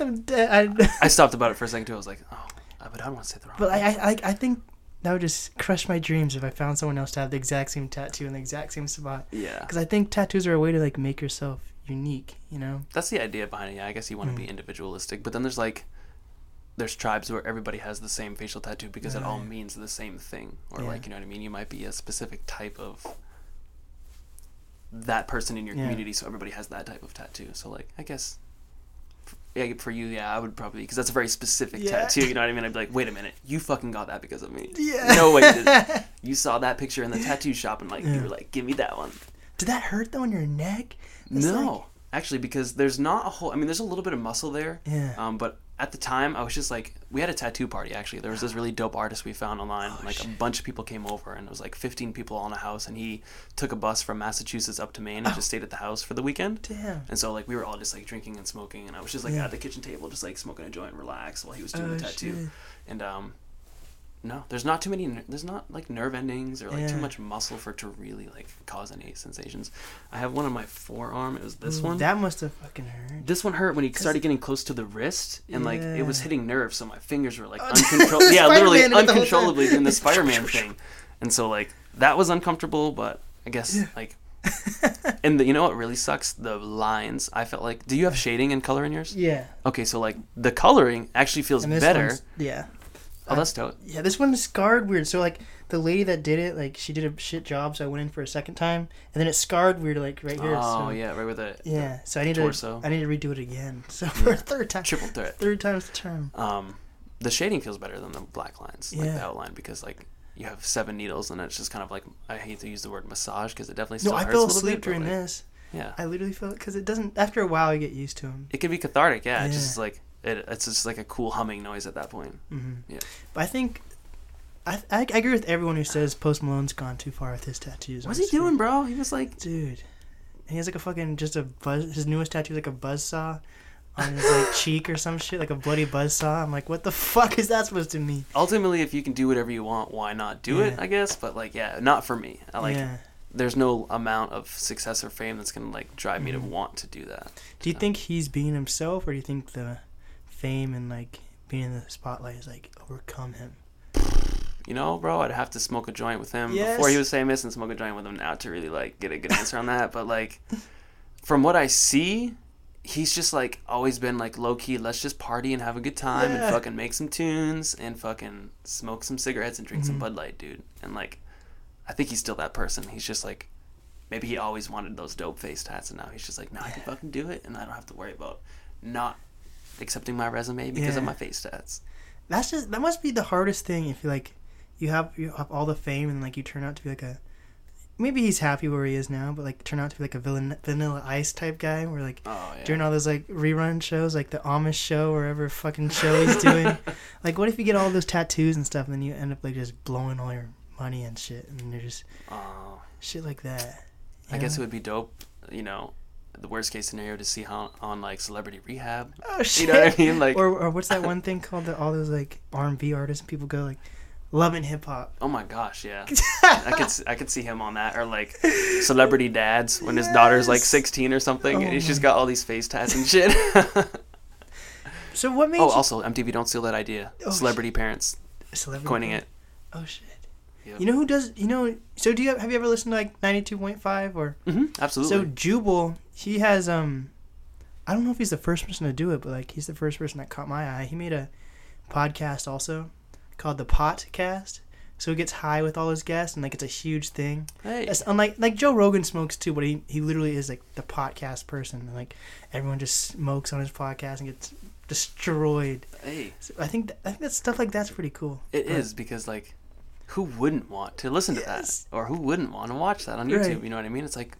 I'm dead. I, I stopped about it for a second too. I was like, "Oh, but I don't want to say the wrong." but. I, I, I think that would just crush my dreams if I found someone else to have the exact same tattoo in the exact same spot. yeah. Because I think tattoos are a way to like make yourself unique. You know? that's the idea behind it. Yeah, I guess you want to Mm. be individualistic, but then there's like there's tribes where everybody has the same facial tattoo because it all means the same thing, or Yeah. like you know what I mean. You might be a specific type of that person in your Yeah. community, so everybody has that type of tattoo. So like, I guess. Yeah, for you, yeah, I would probably because that's a very specific Yeah. tattoo. You know what I mean? I'd be like, wait a minute, you fucking got that because of me. Yeah. No way, you, didn't. you saw that picture in the tattoo shop and like you were like, give me that one. Did that hurt though on your neck? It's no, like- actually, because there's not a whole. I mean, there's a little bit of muscle there, Yeah. um, but at the time I was just like we had a tattoo party actually. There was this really dope artist we found online. Oh, like a bunch of people came over and it was like 15 people all in a house and he took a bus from Massachusetts up to Maine Oh. and just stayed at the house for the weekend. Damn. And so like we were all just like drinking and smoking and I was just like Yeah. at the kitchen table just like smoking a joint, relax while he was doing Oh, the tattoo. shit. And um no, there's not too many. There's not like nerve endings or like too much muscle for it to really like cause any sensations. I have one on my forearm. It was this Ooh, one. That must have fucking hurt. This one hurt when he started getting close to the wrist, and like it was hitting nerves, so my fingers were like uncontrollable. yeah, literally Spider-Man it the whole time. uncontrollably doing the Spider-Man thing, and so like that was uncomfortable. But I guess like, and the, you know what really sucks? The lines. I felt like. Do you have shading and color in yours? Yeah. Okay, so like the coloring actually feels better. Yeah. Oh, that's dope. Yeah, this one is scarred weird. So like the lady that did it, like she did a shit job, so I went in for a second time, and then it scarred weird, like right here. Oh so, yeah, right with the Yeah. So I need torso. to I need to redo it again. So for a third time, triple threat. third time's the charm. um, the shading feels better than the black lines, like the Yeah. outline, because like you have seven needles and it's just kind of like I hate to use the word massage because it definitely No, still I hurts fell a little asleep bit, during like, this. Yeah, I literally felt it because it doesn't. After a while, you get used to them. it can be cathartic. Yeah, it's Yeah. just like it, it's just like a cool humming noise at that point. hmm Yeah. But I think. I, I, I agree with everyone who says Post Malone's gone too far with his tattoos. What's he doing, bro? He was like, dude? And he has like a fucking just a buzz. His newest tattoo is like a buzz saw on his like cheek or some shit, like a bloody buzz saw. I'm like, what the fuck is that supposed to mean? ultimately, if you can do whatever you want, why not do it? I guess, but like, yeah, not for me. I like. yeah. There's no amount of success or fame that's gonna like drive me to Mhm. want to do that. Do you think he's being himself, or do you think the fame and like being in the spotlight is like overcome him? You know, bro, I'd have to smoke a joint with him Yes. before he was famous and smoke a joint with him now to really like get a good answer on that. But like, from what I see, he's just like always been like low key. Let's just party and have a good time Yeah. and fucking make some tunes and fucking smoke some cigarettes and drink some Mhm. Bud Light, dude. And like, I think he's still that person. He's just like, maybe he always wanted those dope face tats, and now he's just like, now I can fucking do it, and I don't have to worry about not accepting my resume because of my face tats. That's just that must be the hardest thing if you like you have you have all the fame and like you turn out to be like a maybe he's happy where he is now, but like turn out to be like a villain, vanilla ice type guy where like Oh yeah. during all those like rerun shows, like the Amish show, or whatever fucking show he's doing. like, what if you get all those tattoos and stuff, and then you end up like just blowing all your money and shit, and you're just Oh. shit like that. I you guess it would be dope, you know, the worst case scenario to see how on like Celebrity Rehab. Oh shit. You know what I mean? Like, or or what's that one thing called that all those like R and B artists and people go like loving hip hop. oh my gosh, yeah, I could I could see him on that, or like Celebrity Dads when his daughter's like 16 or something, Oh and he's just oh got all these face tats and shit. So what made oh, you also MTV, don't steal that idea. Oh, Celebrity parents celebrity coining it. Oh shit. Yep. You know who does? You know. So do you have, have you ever listened to like ninety two point five or? hmm absolutely. So Jubal, he has um, I don't know if he's the first person to do it, but like he's the first person that caught my eye. He made a podcast also called the Potcast. So he gets high with all his guests, and like it's a huge thing. hey, That's unlike like Joe Rogan smokes too, but he he literally is like the podcast person. And, like everyone just smokes on his podcast and gets destroyed. hey, So I think th- I think that stuff like that's pretty cool. it But- is because like, who wouldn't want to listen to Yes. that, or who wouldn't want to watch that on YouTube? Right. You know what I mean? It's like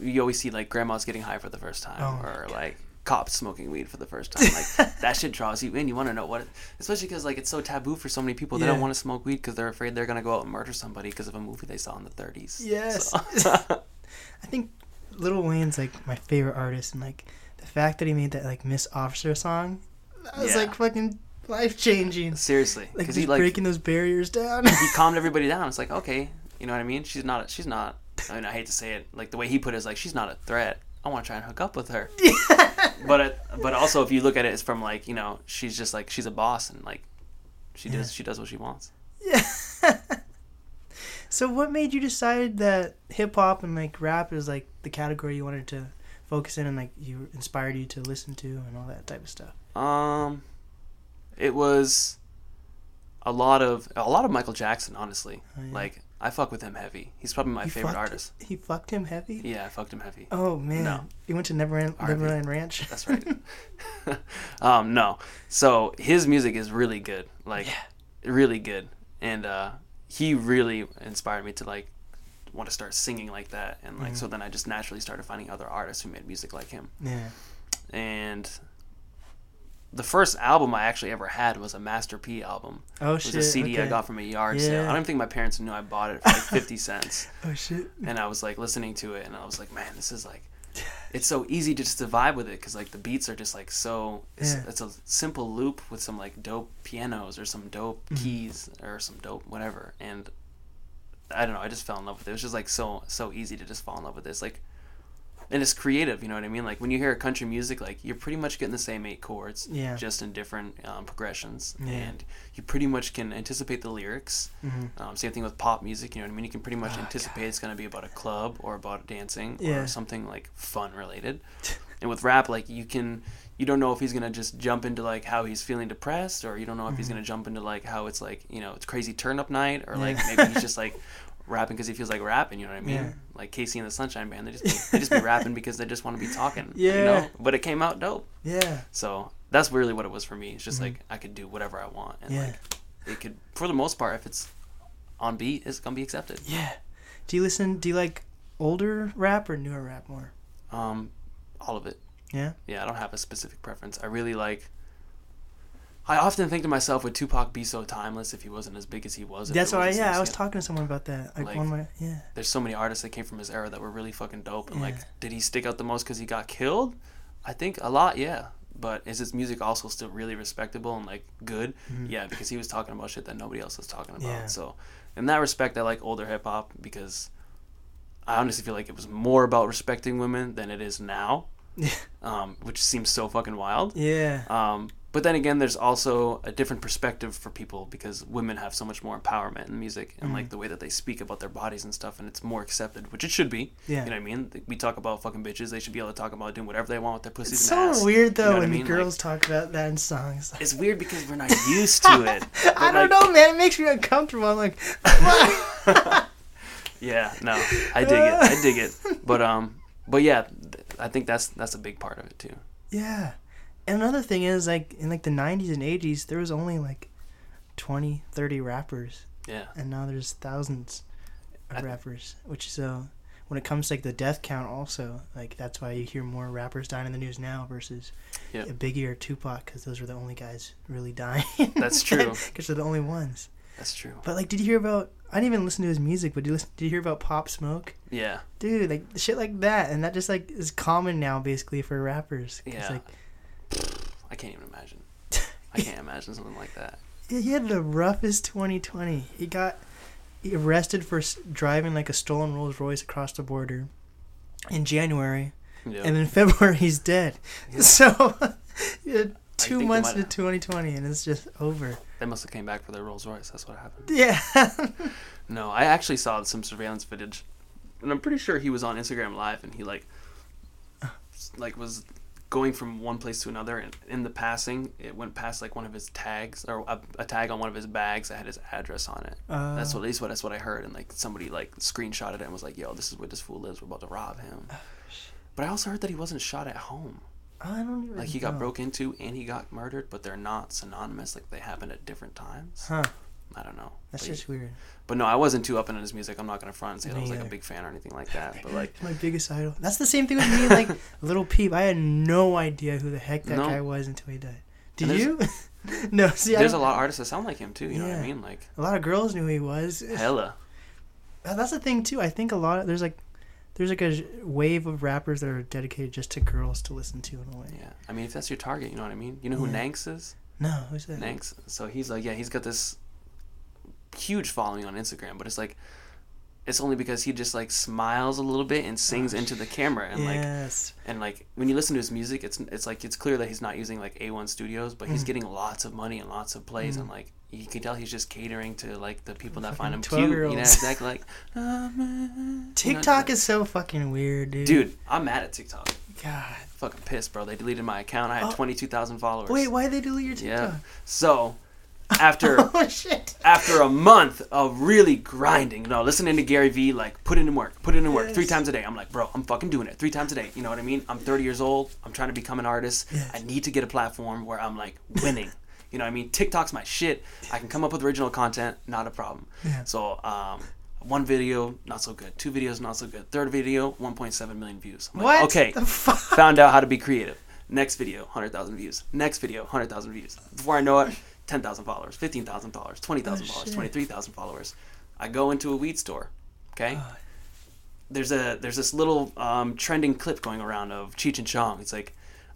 you always see like grandmas getting high for the first time, Oh or like cops smoking weed for the first time. Like that shit draws you in. You want to know what, it, especially because like it's so taboo for so many people. They don't want to smoke weed because they're afraid they're gonna go out and murder somebody because of a movie they saw in the 30s. Yes. So- I think Lil Wayne's like my favorite artist, and like the fact that he made that like Miss Officer song, that was Yeah. like fucking life changing. Seriously, Like just he like breaking those barriers down. he calmed everybody down. It's like okay, you know what I mean? She's not. She's not. I mean, I hate to say it. Like the way he put it is like she's not a threat. I want to try and hook up with her. but it, but also if you look at it, it's from like you know she's just like she's a boss and like she Yeah. does she does what she wants. yeah. so what made you decide that hip hop and like rap is like the category you wanted to focus in and like you inspired you to listen to and all that type of stuff? Um, it was a lot of a lot of Michael Jackson. Honestly, Oh, yeah. like I fuck with him heavy. He's probably my He favorite fucked- artist. He fucked him heavy. Yeah, I fucked him heavy. Oh man, No. he went to Neverland, Neverland Ranch. That's right. um, no. So his music is really good. Like Yeah. really good. And uh he really inspired me to like want to start singing like that and like Mhm. so then I just naturally started finding other artists who made music like him. Yeah. And the first album I actually ever had was a Master P album. Oh shit! It was a CD I got from a yard sale. I don't think my parents knew I bought it for like 50 cents. Oh shit. And I was like listening to it and I was like, man, this is like, it's so easy to just to vibe with it because like the beats are just like so, it's, Yeah. it's a simple loop with some like dope pianos or some dope Mm-hmm. keys or some dope whatever. And I don't know, I just fell in love with it. It was just like so, so easy to just fall in love with this. Like, and it's creative, you know what I mean? Like when you hear country music, like you're pretty much getting the same eight chords, Yeah. just in different um, progressions, Yeah. and you pretty much can anticipate the lyrics. Mhm. Um, same thing with pop music, you know what I mean? You can pretty much Oh, anticipate it's going to be about a club or about dancing Yeah. or something like fun related. and with rap, like you can, you don't know if he's going to just jump into like how he's feeling depressed, or you don't know if he's going to jump into like how it's like you know it's crazy turn up night, or like Mm-hmm. Maybe he's just like rapping because he feels like rapping. You know what I mean? Yeah. Like KC and the Sunshine Band, they just be, they just be rapping because they just want to be talking. Yeah. You know? But it came out dope. Yeah. So that's really what it was for me. It's just like I could do whatever I want, and Mm-hmm. Yeah. like it could, for the most part, if it's on beat, it's gonna be accepted. Yeah. Do you listen? Do you like older rap or newer rap more? Um, all of it. Yeah. Yeah, I don't have a specific preference. I really like. I often think to myself, would Tupac be so timeless if he wasn't as big as he was? That's why. Yeah, I was talking to someone about that. Like, Like- one my yeah. There's so many artists that came from his era that were really fucking dope. And like, did he stick out the most because he got killed? I think a lot, yeah. But is his music also still really respectable and like good? Yeah, because he was talking about shit that nobody else was talking about. Mm-hmm. Yeah. So, in that respect, I like older hip hop because I honestly feel like it was more about respecting women than it is now, um, which seems so fucking wild. Yeah. Um, but then again, there's also a different perspective for people because women have so much more empowerment in music and Mm-hmm. like the way that they speak about their bodies and stuff, and it's more accepted, which it should be. Yeah. You know what I mean? We talk about fucking bitches; they should be able to talk about doing whatever they want with their pussies It's so ass. weird though You know when I the mean? girls Like, talk about that in songs. it's weird because we're not used to it. I don't like, know, man. It makes me uncomfortable. I'm like, Yeah, no, I dig it. I dig it. But um, but yeah, th- I think that's that's a big part of it too. yeah. And another thing is like in like the 90s and 80s, there was only like 20, 30 rappers, Yeah, and now there's thousands of I- rappers. Which so uh, when it comes to like the death count, also like that's why you hear more rappers dying in the news now versus Yeah. Biggie or Tupac, because those were the only guys really dying. That's true. Because they're the only ones. that's true. But like, did you hear about? I didn't even listen to his music, but did you listen? Did you hear about Pop Smoke? Yeah, Dude, like shit like that, and that just like is common now, basically for rappers. Yeah. Like, I can't even imagine. I can't imagine something like that. he had the roughest 2020. He got arrested for driving like a stolen Rolls Royce across the border in January, Yeah. and in February he's dead. So yeah, two months into 2020, and it's just over. They must have came back for their Rolls Royce. That's what happened. Yeah. No, I actually saw some surveillance footage, and I'm pretty sure he was on Instagram Live, and he like, uh. like was going from one place to another, and in the passing, it went past like one of his tags or a, a tag on one of his bags that had his address on it. Uh, that's what at least what that's what I heard, and like somebody like screenshotted it and was like, "Yo, this is where this fool lives. We're about to rob him." But I also heard that he wasn't shot at home. I don't even. Like he got broke into and he got murdered, but they're not synonymous. Like they happened at different times. Huh. I don't know. That's But- just weird. But no, I wasn't too up into his music. I'm not gonna front and say that I was like a big fan or anything like that. But like, my biggest idol. That's the same thing with me. Like Lil Peep, I had no idea who the heck that No. guy was until he died. Did you? no. See, there's a lot of artists that sound like him too. You know what I mean? Like a lot of girls knew who he was. hella. That's the thing too. I think a lot of there's like there's like a wave of rappers that are dedicated just to girls to listen to in a way. Yeah. I mean, if that's your target, you know what I mean. You know who Yeah. Nanks is? No, who's that? Nanks. So he's like, yeah, he's got this huge following on Instagram, but it's like. It's only because he just like smiles a little bit and sings into the camera and like and like when you listen to his music it's it's like it's clear that he's not using like A1 studios but Mm. he's getting lots of money and lots of plays and like you can tell he's just catering to like the people that find him Fucking cute you know exactly like. TikTok You know, is so fucking weird, dude. dude I'm mad at TikTok God. fucking pissed bro they deleted my account I had Oh. 22,000 followers Wait, why did they delete your TikTok? yeah so after Oh shit. after a month of really grinding, you know, listening to Gary Vee, like put it in work, put it in work three times a day. I'm like, bro, I'm fucking doing it three times a day. You know what I mean? I'm 30 years old. I'm trying to become an artist. Yes. I need to get a platform where I'm like winning. you know what I mean? TikTok's my shit. I can come up with original content, not a problem. Yeah. So, um, one video, not so good. Two videos, not so good. Third video, 1.7 million views. I'm like, What? Okay, The fuck? found out how to be creative. Next video, hundred thousand views. Next video, hundred thousand views. Before I know it, ten thousand followers, fifteen thousand followers, twenty thousand Oh, followers, shit. twenty three thousand followers. I go into a weed store. Okay. There's a there's this little um, trending clip going around of Cheech and Chong. It's like,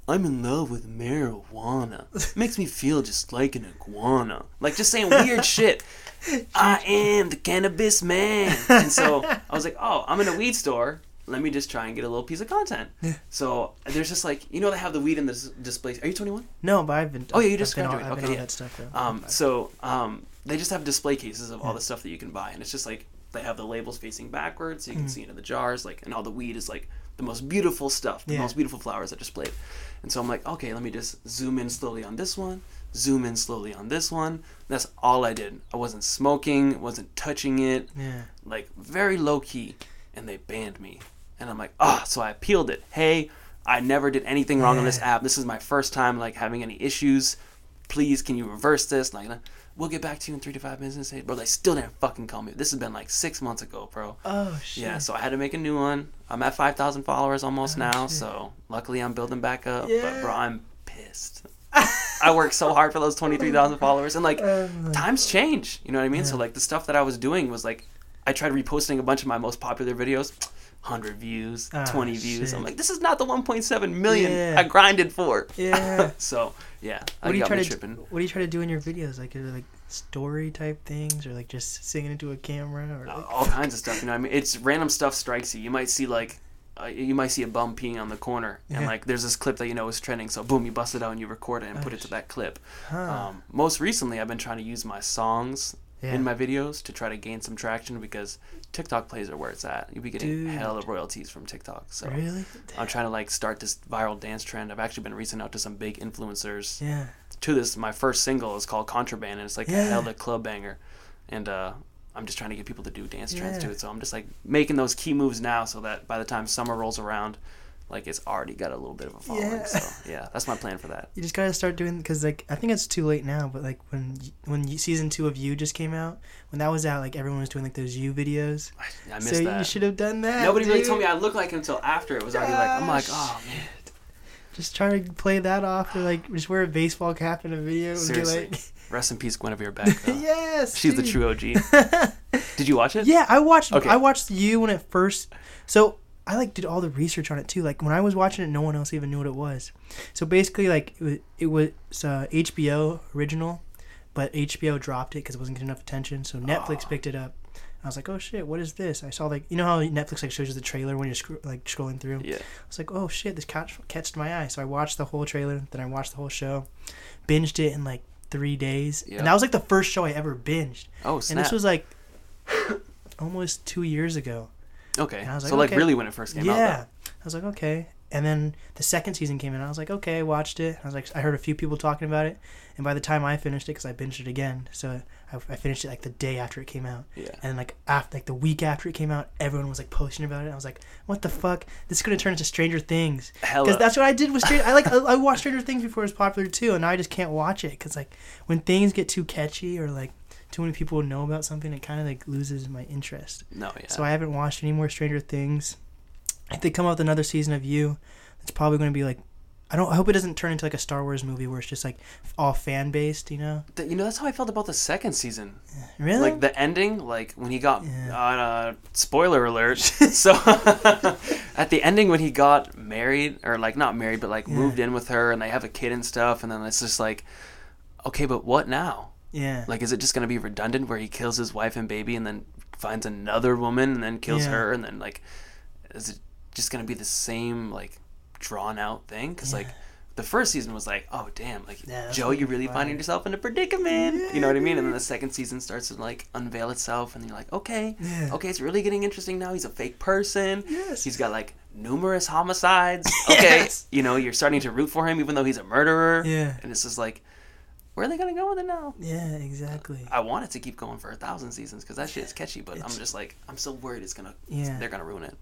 I'm in love with marijuana. It Makes me feel just like an iguana. Like just saying weird shit. I am the cannabis man. And so I was like, oh, I'm in a weed store. Let me just try and get a little piece of content. Yeah. So there's just like, you know, they have the weed in the display. Are you 21? No, but I've been. Oh, yeah, you just graduated. Been Okay, yeah. that stuff. Though. Um, so um, they just have display cases of all the stuff that you can buy, and it's just like they have the labels facing backwards, so you can Mm. see into the jars, like, and all the weed is like the most beautiful stuff, the Yeah. most beautiful flowers are displayed. And so I'm like, okay, let me just zoom in slowly on this one, zoom in slowly on this one. That's all I did. I wasn't smoking, wasn't touching it, yeah. like very low key, and they banned me. And I'm like, ah, so I appealed it. Hey, I never did anything wrong on this app. This is my first time like having any issues. Please, can you reverse this? Like, we'll get back to you in three to five business days. Bro, they still didn't fucking call me. This has been like six months ago, bro. Oh shit. Yeah, so I had to make a new one. I'm at five thousand followers almost Oh, now, shit. so luckily I'm building back up. Yeah. But bro, I'm pissed. I worked so hard for those twenty three thousand followers, and like Oh, times change. You know what I mean? So like the stuff that I was doing was like, I tried reposting a bunch of my most popular videos, hundred views, Ah, twenty views. I'm like, this is not the one point seven million Yeah. I grinded for. Yeah. so yeah, What I do you try to tripping. What do you try to do in your videos? Like, is it like story type things, or like just singing into a camera, or like, all kinds of stuff. You know, I mean, it's random stuff strikes you. You might see like, uh, you might see a bum peeing on the corner, and Yeah. like there's this clip that you know is trending. So boom, you bust it out and you record it and put it to that clip. huh? Um, most recently, I've been trying to use my songs yeah. in my videos to try to gain some traction because TikTok plays are where it's at. You'll be getting Dude. hell of royalties from TikTok. So really? I'm trying to like start this viral dance trend. I've actually been reaching out to some big influencers. Yeah. To this, my first single is called Contraband, and it's like a hell of hella club banger. And uh, I'm just trying to get people to do dance trends to it. So I'm just like making those key moves now, so that by the time summer rolls around, like it's already got a little bit of a following. Yeah. So yeah, that's my plan for that. You just gotta start doing because like I think it's too late now. But like when when y- season two of You just came out, when that was out, like everyone was doing like those You videos. I, I missed so you should have done that. Nobody really told me I looked like him until after it was already like I'm like oh man. Just try to play that off, or like just wear a baseball cap in a video and Seriously. be like, Rest in peace, Guinevere Beck. yes, She's the true OG. Did you watch it? Yeah, I watched. Okay. I watched you when it first. So I like did all the research on it too. Like when I was watching it, no one else even knew what it was. So basically, like it was, it was uh, HBO original, but HBO dropped it because it wasn't getting enough attention. So Netflix Aw. picked it up. I was like, oh shit, what is this? I saw like you know how Netflix like shows you the trailer when you're like scrolling through. Yeah. I was like, oh shit, this catch catched my eye. So I watched the whole trailer, then I watched the whole show, binged it in like three days, Yeah. and that was like the first show I ever binged. Oh snap! And this was like almost two years ago. Okay. and I was so like, like okay. really when it first came out. yeah. I was like, okay. And then the second season came in. I was like, okay, I watched it. I was like, I heard a few people talking about it. And by the time I finished it, because I binged it again, so I, I finished it like the day after it came out. Yeah. And like after, like the week after it came out, everyone was like posting about it. I was like, what the fuck? This is gonna turn into Stranger Things. Because that's what I did with Stranger. I like I, I watched Stranger Things before it was popular too, and now I just can't watch it because like when things get too catchy or like too many people know about something, it kind of like loses my interest. no, yeah. So I haven't watched any more Stranger Things. If they come out with another season of You, it's probably going to be like, I don't. I hope it doesn't turn into like a Star Wars movie where it's just like all fan based. You know? You know that's how I felt about the second season. Really? Like the ending, like when he got Yeah. uh, spoiler alert. so at the ending when he got married or like not married but like Yeah. moved in with her and they have a kid and stuff and then it's just like okay, but what now? Yeah. Like, is it just gonna be redundant where he kills his wife and baby and then finds another woman and then kills Yeah. her and then like, is it just gonna be the same like drawn out thing? Because like, the first season was like, oh damn, like Yeah, Joe, you're really find. finding yourself in a predicament. You know what I mean? And then the second season starts to like unveil itself, and you're like, okay, Yeah. okay, it's really getting interesting now. He's a fake person. Yes. He's got like numerous homicides. Okay, Yes. you know, you're starting to root for him even though he's a murderer. Yeah. And it's just like, where are they gonna go with it now? Yeah. Exactly. I want it to keep going for a thousand seasons because that shit's catchy, but It's- I'm just like I'm so worried it's gonna Yeah. they're gonna ruin it.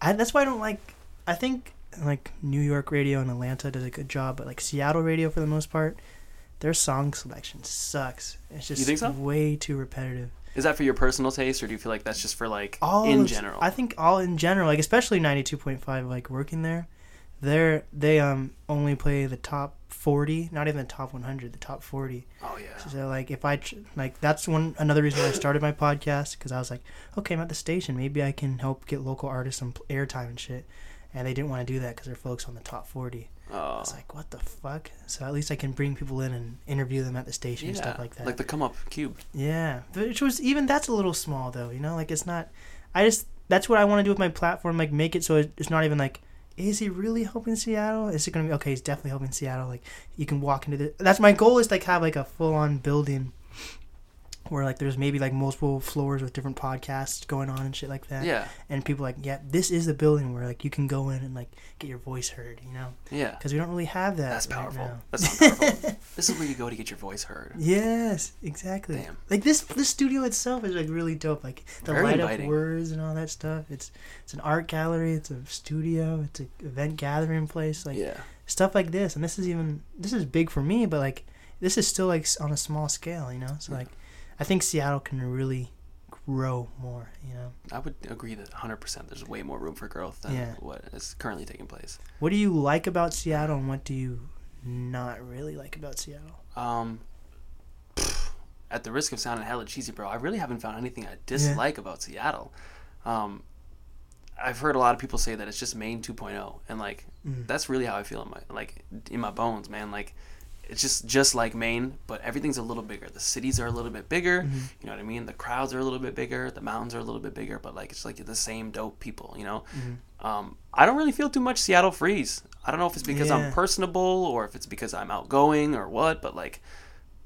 I, that's why I don't like. I think like New York radio and Atlanta does a good job, but like Seattle radio for the most part, their song selection sucks. It's just think so? way too repetitive. Is that for your personal taste, or do you feel like that's just for like all in of- general? I think all in general, like especially ninety two point five, like working there, they're they um only play the top forty, not even the top one hundred, the top forty. Oh yeah. So like if I like that's one another reason I started my podcast because I was like, okay, I'm at the station, maybe I can help get local artists some airtime and shit. And they didn't want to do that because they're folks on the top forty. I Oh. was like, what the fuck? So at least I can bring people in and interview them at the station and stuff like that. Like the come up cube. Yeah, which was even that's a little small though. You know, like it's not. I just that's what I want to do with my platform. Like make it so it's not even like, is he really helping Seattle? Is it gonna be okay? He's definitely helping Seattle. Like you can walk into the. That's my goal is like have like a full on building. Where like there's maybe like multiple floors with different podcasts going on and shit like that. Yeah. And people like, yeah, this is the building where like you can go in and like get your voice heard. You know, Yeah. because we don't really have that. That's right powerful. now. That's not powerful. this is where you go to get your voice heard. Yes, exactly. Damn. Like this, this studio itself is like really dope. Like the Very light up words and all that stuff. It's it's an art gallery. It's a studio. It's an event gathering place. Like yeah. stuff like this. And this is even this is big for me, but like this is still like on a small scale. You know. So like, I think Seattle can really grow more. You know. I would agree that 100% there's way more room for growth than Yeah. what is currently taking place. What do you like about Seattle, and what do you not really like about Seattle? Um, at the risk of sounding hella cheesy, bro, I really haven't found anything I dislike about Seattle. Um, I've heard a lot of people say that it's just Maine 2.0, and like Mm. that's really how I feel in my like in my bones, man. Like it's just just like Maine, but everything's a little bigger. The cities are a little bit bigger. Mm-hmm. You know what I mean? The crowds are a little bit bigger. The mountains are a little bit bigger, but like it's like the same dope people. You know. Mm-hmm. Um, I don't really feel too much Seattle freeze. I don't know if it's because Yeah. I'm personable or if it's because I'm outgoing or what, but like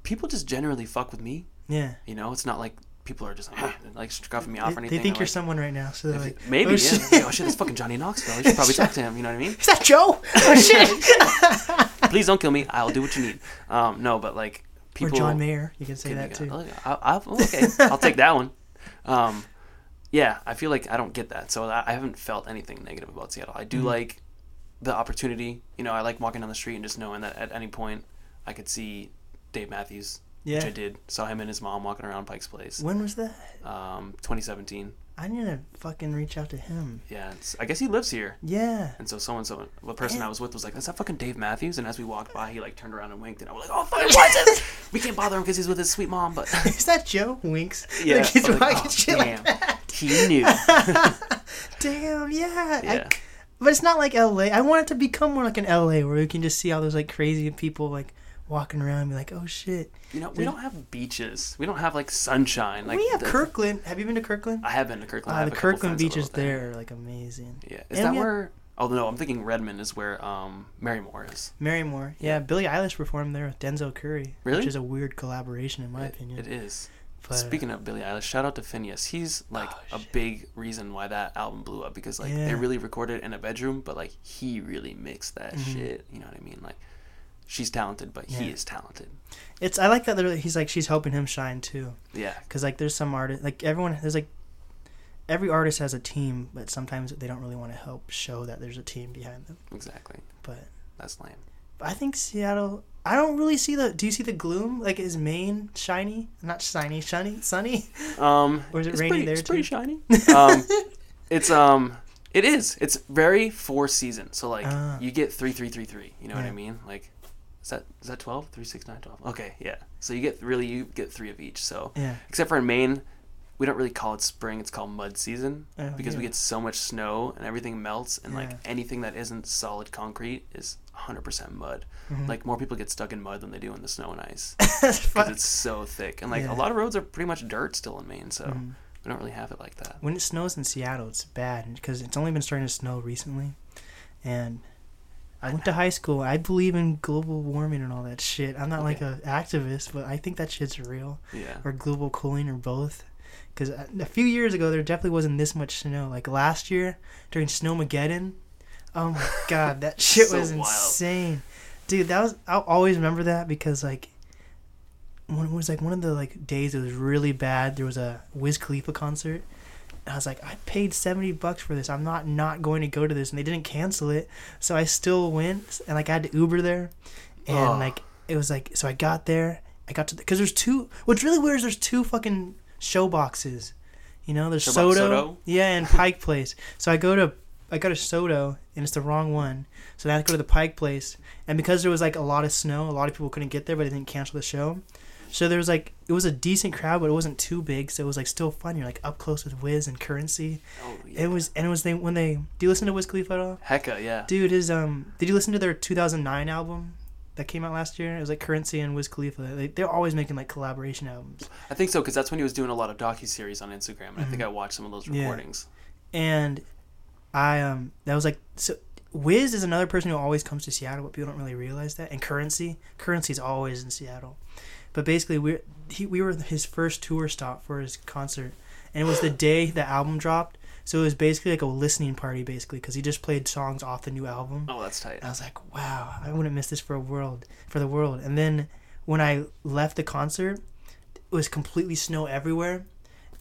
people just generally fuck with me. Yeah. You know, it's not like people are just like, like scuffing me They, off or they anything. think They're you're like, someone right now, so they're like, maybe, "Oh, yeah. shit." Oh shit, that's fucking Johnny Knoxville. You should probably talk to him. You know what I mean? Is that Joe? Oh shit! Please don't kill me. I'll do what you need. Um, no, but like people. or. John Mayer, you can say that too. oh, I, I, okay, I'll take that one. Um, yeah, I feel like I don't get that, so I, I haven't felt anything negative about Seattle. I Mm-hmm. do like the opportunity. You know, I like walking down the street and just knowing that at any point I could see Dave Matthews, Yeah. which I did. Saw him and his mom walking around Pike's Place. When was that? Um, 2017. I need to fucking reach out to him. Yeah, it's, I guess he lives here. Yeah. And so someone, someone, the person I was with was like, "That's that fucking Dave Matthews." And as we walked by, he like turned around and winked, and I was like, "Oh fucking what?" is it?" we can't bother him because he's with his sweet mom. But Is that Joe? Winks. yeah, Like he's like, "Oh, shit like damn, that. he knew. Damn, yeah. I- Yeah. but it's not like LA. I want it to become more like an LA where we can just see all those like crazy people like walking around and be like, oh shit. You know, we don't have beaches. We don't have like sunshine. Like we have the- Kirkland. Have you been to Kirkland? I have been to Kirkland. Uh, the Kirkland beaches there. are like amazing. Yeah, is And that have- where? Oh no, I'm thinking Redmond is where um Marymoor is. Marymoor. Yeah, Billie Eilish performed there with Denzel Curry. Really? Which is a weird collaboration in my It- opinion. it is. But, Speaking of Billie Eilish, shout out to Finneas. He's like Oh, a big reason why that album blew up because like Yeah. they really recorded in a bedroom, but like he really mixed that Mhm. shit. You know what I mean? Like she's talented, but he Yeah. is talented. It's I like that he's like she's helping him shine too. Yeah, Cause like there's some artist like everyone there's like every artist has a team, but sometimes they don't really want to help show that there's a team behind them. exactly. But That's lame. I think Seattle. I don't really see the. Do you see the gloom? Like is Maine shiny? Not shiny, shiny, sunny. Um, Or is it pretty, there, It's pretty shiny. Um, it's um, it is. It's very four season. So like Ah. you get three, three, three, three. You know what I mean? Like, is that is that 12? 3, 6, 9, 12. Okay, yeah. So you get really you get three of each. So Yeah. except for in Maine, we don't really call it spring. It's called mud season Oh, because we get so much snow and everything melts and like anything that isn't solid concrete is 100% mud. Mhm. Like more people get stuck in mud than they do in the snow and ice because it's so thick. And like Yeah. a lot of roads are pretty much dirt still in Maine, so Mhm. we don't really have it like that. When it snows in Seattle, it's bad because it's only been starting to snow recently, and I went to high school. I believe in global warming and all that shit. I'm not like a activist, but I think that shit's real. Yeah. or global cooling or both. Because uh, a few years ago, there definitely wasn't this much snow. Like last year during Snowmageddon, oh my god, that shit So was wild. insane, dude. That was I'll always remember that because like when it was like one of the like days it was really bad. There was a Wiz Khalifa concert. I was like, I paid seventy bucks for this. I'm not not going to go to this, and they didn't cancel it, so I still went. And like I had to Uber there, and Ugh. like it was like so I got there. I got to because there's two. What's really weird is there's two fucking show boxes. You know, there's SoDo, SoDo? yeah, and Pike Place. So I go to I got a SoDo and it's the wrong one, so then I had to go to the Pike Place. And because there was like a lot of snow, a lot of people couldn't get there, but they didn't cancel the show. So there was like it was a decent crowd, but it wasn't too big, so it was like still fun. You're like up close with Wiz and Curren$y. Oh, yeah. It was and it was they when they do you listen to Wiz Khalifa at all? Hecka, yeah. Dude, is um, did you listen to their 2009 album that came out last year? It was like Curren$y and Wiz Khalifa. They, they're always making like collaboration albums. I think so because that's when he was doing a lot of docu series on Instagram, and I think I watched some of those Mm-hmm. Yeah. recordings. And I um, that was like so. Wiz is another person who always comes to Seattle, but people don't really realize that. And Curren$y, Curren$y's always in Seattle. But basically, we he we were his first tour stop for his concert, and it was the day the album dropped. So it was basically like a listening party, basically, because he just played songs off the new album. Oh, that's tight. And I was like, wow, I wouldn't miss this for a world, for the world. And then when I left the concert, it was completely snow everywhere,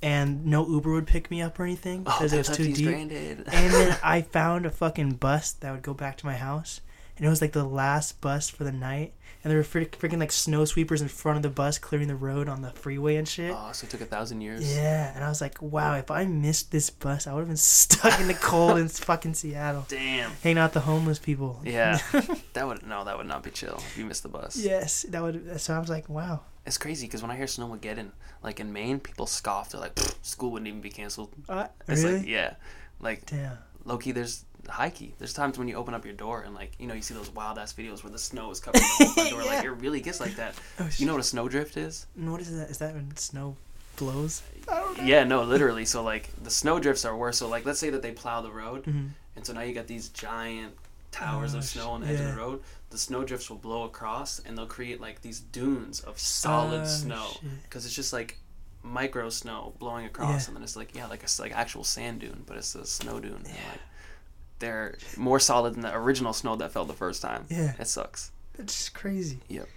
and no Uber would pick me up or anything Oh, because it was too deep. stranded. And then I found a fucking bus that would go back to my house, and it was like the last bus for the night. And there were frick- freaking like snow sweepers in front of the bus clearing the road on the freeway and shit. oh, so it took a thousand years. Yeah, and I was like, wow, if I missed this bus, I would have been stuck in the cold in fucking Seattle, Damn. hanging out the homeless people. Yeah, that would no, that would not be chill if you missed the bus. Yes, that would. So I was like, wow. It's crazy because when I hear Snowmageddon, like in Maine, people scoff. They're like, school wouldn't even be canceled. Uh, It's really? like, yeah, like Damn. Loki. There's high key. There's times when you open up your door and like you know you see those wild ass videos where the snow is covering the whole front door. Like it really gets like that. Oh, You know what a snowdrift is? What is that? Is that when snow blows? Yeah, no, literally. So like the snow drifts are worse. So like let's say that they plow the road, Mhm. and so now you got these giant towers Oh, of snow on the edge of the road. The snow drifts will blow across, and they'll create like these dunes of solid Oh, snow because it's just like micro snow blowing across, Yeah. and then it's like yeah, like a like actual sand dune, but it's a snow dune. And, like, they're more solid than the original snow that fell the first time. Yeah. it sucks. It's just crazy. Yep.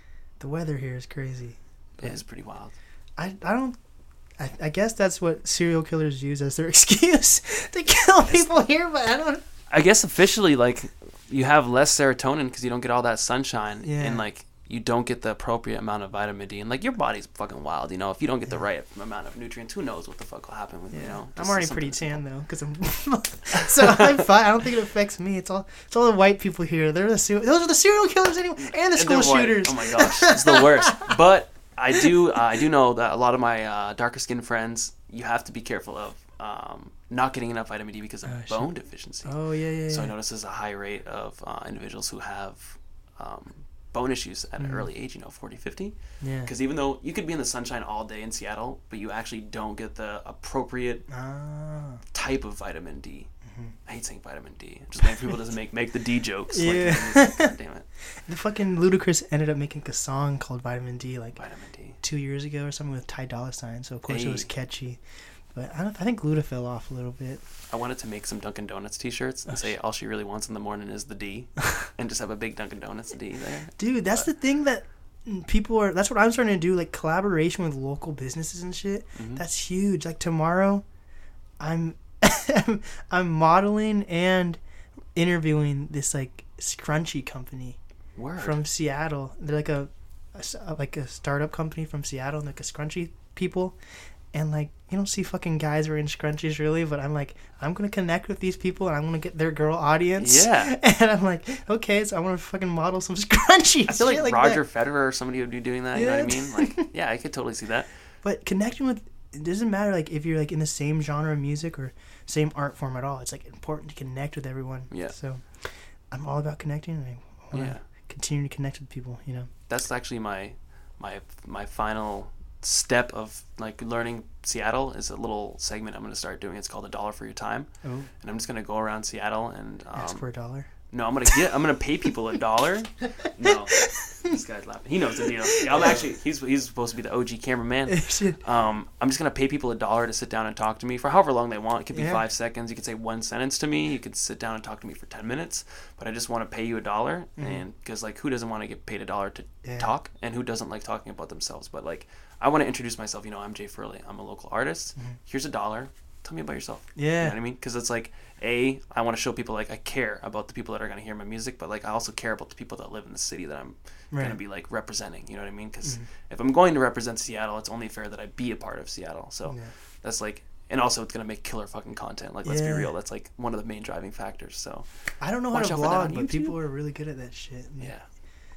The weather here is crazy. It is pretty wild. I, I don't. I, I guess that's what serial killers use as their excuse to kill people here, but I don't. I guess officially, like, you have less serotonin because you don't get all that sunshine, Yeah. and like you don't get the appropriate amount of vitamin D, and like your body's fucking wild. You know, if you don't get the right amount of nutrients, who knows what the fuck will happen with you Yeah. know? I'm already pretty tan though, because I'm. so I'm fine. I don't think it affects me. It's all it's all the white people here. They're the those are the serial killers anyway, and the school shooters. Oh my gosh, it's the worst. But I do, uh, I do know that a lot of my uh, darker skinned friends, you have to be careful of um, not getting enough vitamin D because of shit. bone deficiency. Oh yeah, yeah. So I yeah. notice there's a high rate of uh, individuals who have um, bone issues at an Mhm. early age, you know, 40, 50. Yeah. Because even though you could be in the sunshine all day in Seattle, but you actually don't get the appropriate Ah. type of vitamin D. I hate saying vitamin D. Just like people doesn't make make the D jokes. Like, Yeah. God damn it, The fucking Ludacris ended up making a song called Vitamin D like vitamin D. two years ago or something with Ty Dolla Sign. So of course it was catchy. But I, don't, I think Luda fell off a little bit. I wanted to make some Dunkin' Donuts T-shirts and Oh, say all she really wants in the morning is the D, and just have a big Dunkin' Donuts D there. Dude, that's the thing that people are. That's what I'm starting to do. Like collaboration with local businesses and shit. Mhm. That's huge. Like tomorrow, I'm I'm modeling and interviewing this like scrunchy company Word. from Seattle. They're like a, a- like a startup company from Seattle, and like a scrunchy people. And like you don't see fucking guys wearing scrunchies really, but I'm like I'm gonna connect with these people and I'm gonna get their girl audience. Yeah. And I'm like, okay, so I want to fucking model some scrunchies. I feel like, shit Roger that. Federer or somebody would be doing that. You know what I mean? Like, yeah, I could totally see that. But connecting with it doesn't matter like if you're like in the same genre of music or same art form at all. It's like important to connect with everyone. Yeah. So I'm all about connecting and I want to Yeah. continue to connect with people. You know. that's actually my my my final step of like learning Seattle is a little segment I'm going to start doing. It's called a dollar for your time, Oh. and I'm just going to go around Seattle and um, Ask for a dollar. no, I'm going to get I'm going to pay people a dollar. No, this guy's laughing. He knows the deal. I'm actually he's he's supposed to be the OG cameraman. Um, I'm just gonna pay people a dollar to sit down and talk to me for however long they want. It could be Yeah. five seconds. You could say one sentence to me. You could sit down and talk to me for ten minutes. But I just want to pay you a dollar, and because like who doesn't want to get paid a dollar to Mm-hmm. Yeah. talk, and who doesn't like talking about themselves? But like I want to introduce myself. You know, I'm Jay Furley. I'm a local artist. Here's a dollar. Tell me about yourself. Yeah. You know Mm-hmm. Yeah. what I mean? Because it's like a I want to show people like I care about the people that are gonna hear my music, but like I also care about the people that live in the city that I'm gonna Mm-hmm. be like representing. You know what I mean? Because if I'm going to represent Seattle, it's only fair that I be a part of Seattle. So Yeah. that's like and also it's gonna make killer fucking content. Like let's be real, that's like one of the main driving factors. So I don't know how to vlog, but people are really good at that shit. yeah,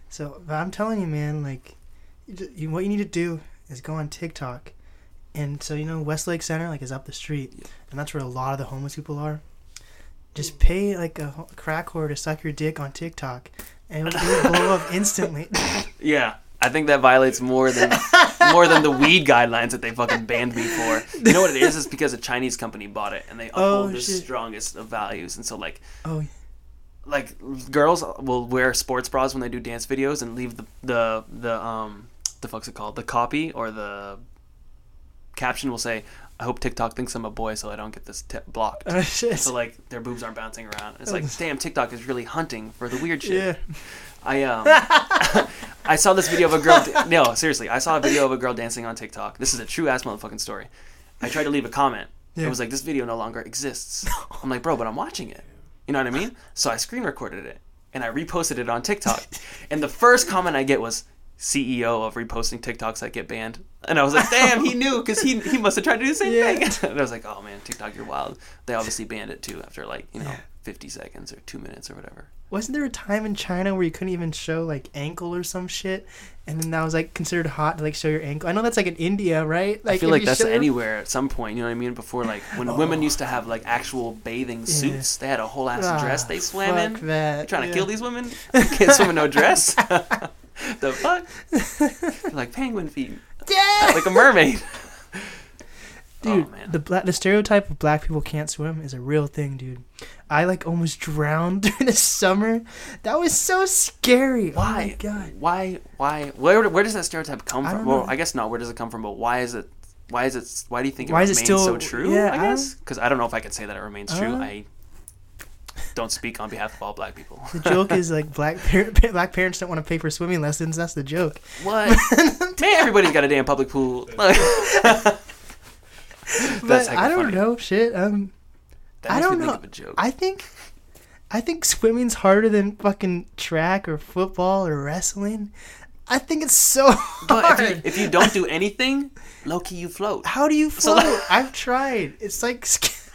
So, but I'm telling you, man, like, you, you, what you need to do is go on TikTok, and so you know Westlake Center like is up the street, Yeah. and that's where a lot of the homeless people are. Just pay like a crack whore to suck your dick on TikTok, and it'll, it'll blow up instantly. yeah. I think that violates more than more than the weed guidelines that they fucking banned me for. You know what it is? It's because a Chinese company bought it and they Oh, uphold the shit. strongest of values. And so like oh, like girls will wear sports bras when they do dance videos and leave the the the um the fuck's it called the copy or the caption will say I hope TikTok thinks I'm a boy so I don't get this t- blocked. oh shit. So like their boobs aren't bouncing around. It's like damn TikTok is really hunting for the weird shit. yeah. I um I saw this video of a girl. no, seriously, I saw a video of a girl dancing on TikTok. This is a true ass motherfucking story. I tried to leave a comment. It was like this video no longer exists. I'm like, bro, but I'm watching it. You know what I mean? So I screen recorded it and I reposted it on TikTok. and the first comment I get was CEO of reposting TikToks that get banned. And I was like, damn, he knew because he he must have tried to do the same Yeah. thing. and I was like, oh man, TikTok, you're wild. They obviously banned it too after like you know 50 seconds or two minutes or whatever. Wasn't there a time in China where you couldn't even show like ankle or some shit, and then that was like considered hot to like show your ankle? I know that's like in India, right? Like I feel like that's anywhere at some point. You know what I mean? Before like when women used to have like actual bathing suits, they had a whole ass Ah, dress they swam in. That. You trying to yeah. kill these women? Can't swim in no dress. the fuck? like penguin feet, Yeah. like a mermaid. Dude, oh man. the black the stereotype of black people can't swim is a real thing, dude. I like almost drowned during the summer. That was so scary. Oh my why? god. Why? Why? Where? Where does that stereotype come from? don't Well. I guess not. Where does it come from? But why is it? Why is it? Why do you think it Why is remains it still- so true? yeah, I I guess because I don't know if I could say that it remains true. Uh. I don't speak on behalf of all black people. The joke is like black par- black parents don't want to pay for swimming lessons. That's the joke. What? Man, everybody's got a damn public pool. Like, But I don't funny. know shit. Um, That I don't know. think of a joke. I think, I think swimming's harder than fucking track or football or wrestling. I think it's so but hard. if you, if you don't do anything, low key you float. How do you So- float? I've tried. It's like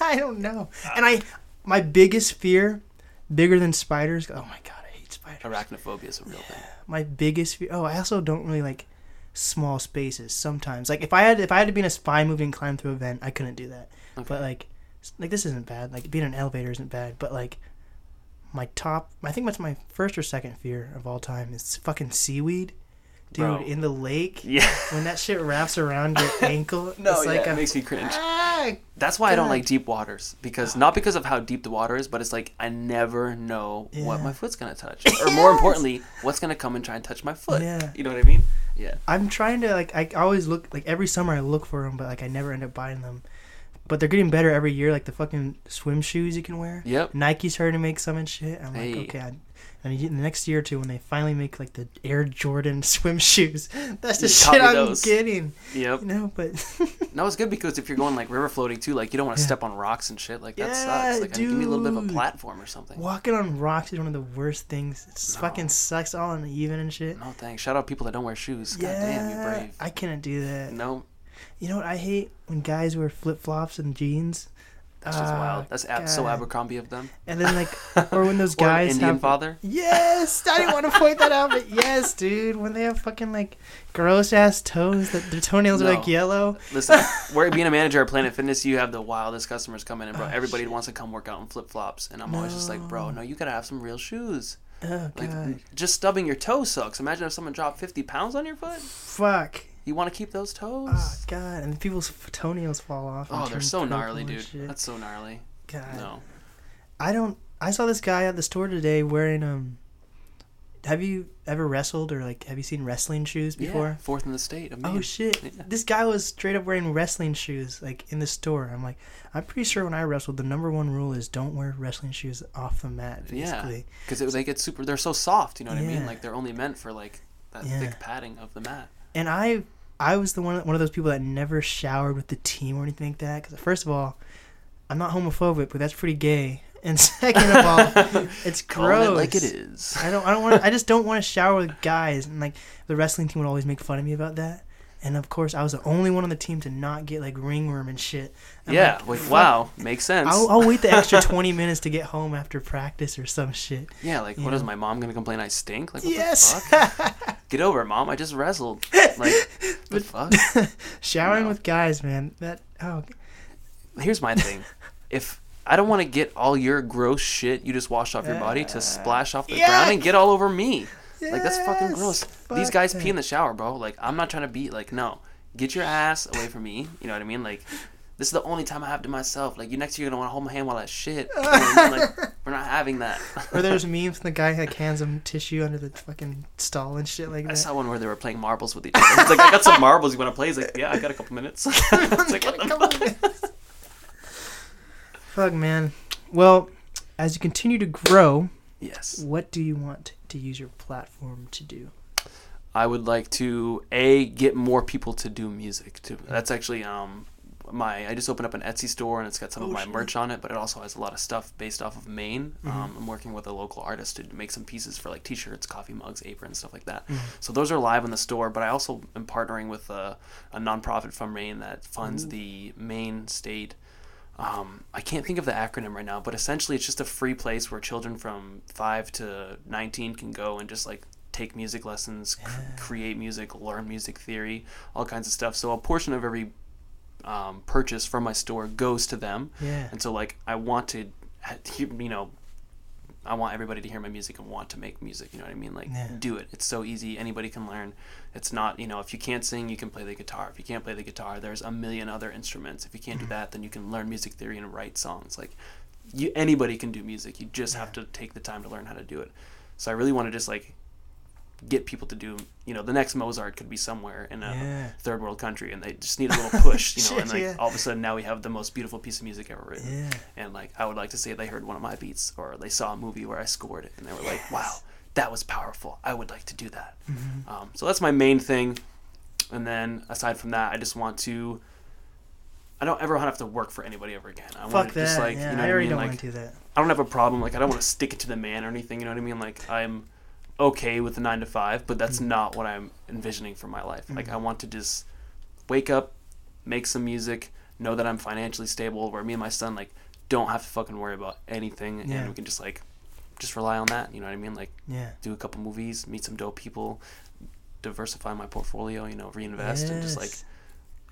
I don't know. And I, my biggest fear, bigger than spiders. Oh my god, I hate spiders. Arachnophobia is a real thing. My biggest fear. Oh, I also don't really like small spaces. Sometimes, like if I had if I had to be in a spy movie and climb through a vent, I couldn't do that. Okay. But like, like this isn't bad. Like being in an elevator isn't bad. But like, my top, I think that's my first or second fear of all time is fucking seaweed. Dude, Bro. in the lake, Yeah. when that shit wraps around your ankle, No, it's like yeah, a it makes me cringe. Ah, That's why I don't like deep waters because not because of how deep the water is, but it's like I never know what my foot's gonna touch, or more importantly, what's gonna come and try and touch my foot. Yeah. You know what I mean? Yeah. I'm trying to like I always look like every summer I look for them, but like I never end up buying them. But they're getting better every year, like the fucking swim shoes you can wear. Yep. Nike's starting to make some and shit. I'm Hey. like, okay. I, and you, in the next year or two, when they finally make like the Air Jordan swim shoes, that's the shit I'm those. getting. Yep. You know, but No, it's good because if you're going like river floating too, like you don't want to Yeah. step on rocks and shit. Like that Yeah, sucks. Like give me a little bit of a platform or something. walking on rocks is one of the worst things. It No. fucking sucks all uneven and shit. No thanks. Shout out people that don't wear shoes. God yeah, damn, you brave. I couldn't do that. No, You know what I hate when guys wear flip flops and jeans. That's just wild. Uh, that's ab- so Abercrombie of them. And then like, or when those guys Indian have father. Yes, I didn't want to point that out, but yes, dude. When they have fucking like gross ass toes, that their toenails are like yellow. Listen, we're being a manager at Planet Fitness. You have the wildest customers come in, and bro, Oh, everybody shit. wants to come work out in flip flops, and I'm always just like, bro, no, you gotta have some real shoes. Oh Like, god, just stubbing your toe sucks. Imagine if someone dropped 50 pounds on your foot. fuck. You want to keep those toes? Oh god, and people's toenails fall off. oh, they're so gnarly, dude. shit. That's so gnarly. God, No. I don't. I saw this guy at the store today wearing um. Have you ever wrestled or like have you seen wrestling shoes before? Yeah, fourth in the state. Of Oh shit! Yeah. This guy was straight up wearing wrestling shoes, like in the store. I'm like, I'm pretty sure when I wrestled, the number one rule is don't wear wrestling shoes off the mat. Yeah. Basically, Because they get super. They're so soft. You know what I mean? Like they're only meant for like that Yeah. thick padding of the mat. and I, I was the one one of those people that never showered with the team or anything like that. Because first of all, I'm not homophobic, but that's pretty gay. And second of all, it's gross. it like it is. I don't. I don't want. I just don't want to shower with guys. And like the wrestling team would always make fun of me about that. And of course, I was the only one on the team to not get like ringworm and shit. I'm yeah, like, like, wow, makes sense. I'll, I'll wait the extra 20 minutes to get home after practice or some shit. yeah, like what is know. my mom gonna complain I stink? Like what yes. the fuck? Get over it, mom. I just wrestled. Like the fuck? Showering No. with guys, man. That oh Here's my thing. If I don't want to get all your gross shit you just washed off your body to uh, splash off the ground and get all over me. Like that's fucking gross. These guys that. pee in the shower, bro. Like I'm not trying to be like no. Get your ass away from me. You know what I mean? Like this is the only time I have to myself. Like you next year you're gonna want to hold my hand while I shit. You know I mean? Like we're not having that. Or there's memes when the guy had cans of tissue under the fucking stall and shit like I that. saw one where they were playing marbles with each other. He's like, I got some marbles. You want to play? He's like, Yeah, I got a couple minutes. it's like, what the fuck? Fuck, man. Well, as you continue to grow, Yes. what do you want to use your platform to do? I would like to a get more people to do music. To that's actually um my I just opened up an Etsy store and it's got some of Oh, my shit. merch on it, but it also has a lot of stuff based off of Maine. Um, I'm working with a local artist to make some pieces for like T-shirts, coffee mugs, aprons, stuff like that. So those are live in the store. But I also am partnering with a, a nonprofit from Maine that funds the Maine State. Um, I can't think of the acronym right now, but essentially it's just a free place where children from five to nineteen can go and just like take music lessons, cr- create music, learn music theory, all kinds of stuff. So a portion of every um, purchase from my store goes to them, Yeah. and so like I want to, you know, I want everybody to hear my music and want to make music. You know what I mean? Like Yeah. do it. It's so easy. Anybody can learn. It's not you know if you can't sing, you can play the guitar. If you can't play the guitar, there's a million other instruments. If you can't do that, then you can learn music theory and write songs. Like you, anybody can do music. You just have to take the time to learn how to do it. So I really want to just like get people to do. You know, the next Mozart could be somewhere in a Yeah. third world country, and they just need a little push. You know, and like Yeah. all of a sudden now we have the most beautiful piece of music ever written. Yeah. And like I would like to say they heard one of my beats or they saw a movie where I scored it and they were like, "Wow, that was powerful. I would like to do that." Mm-hmm. Um, so that's my main thing. And then aside from that, I just want to. I don't ever want to have to work for anybody ever again. I Fuck want to that. just like yeah, you know I what I mean. don't Like want to do that. I don't have a problem. Like I don't want to stick it to the man or anything. You know what I mean? Like I'm okay with the nine to five, but that's mm-hmm. not what I'm envisioning for my life. Like I mm-hmm. want to just wake up, make some music, know that I'm financially stable, where me and my son like don't have to fucking worry about anything, Yeah. and we can just like just rely on that. You know what I mean? Like Yeah. do a couple movies, meet some dope people, diversify my portfolio. You know, reinvest and just like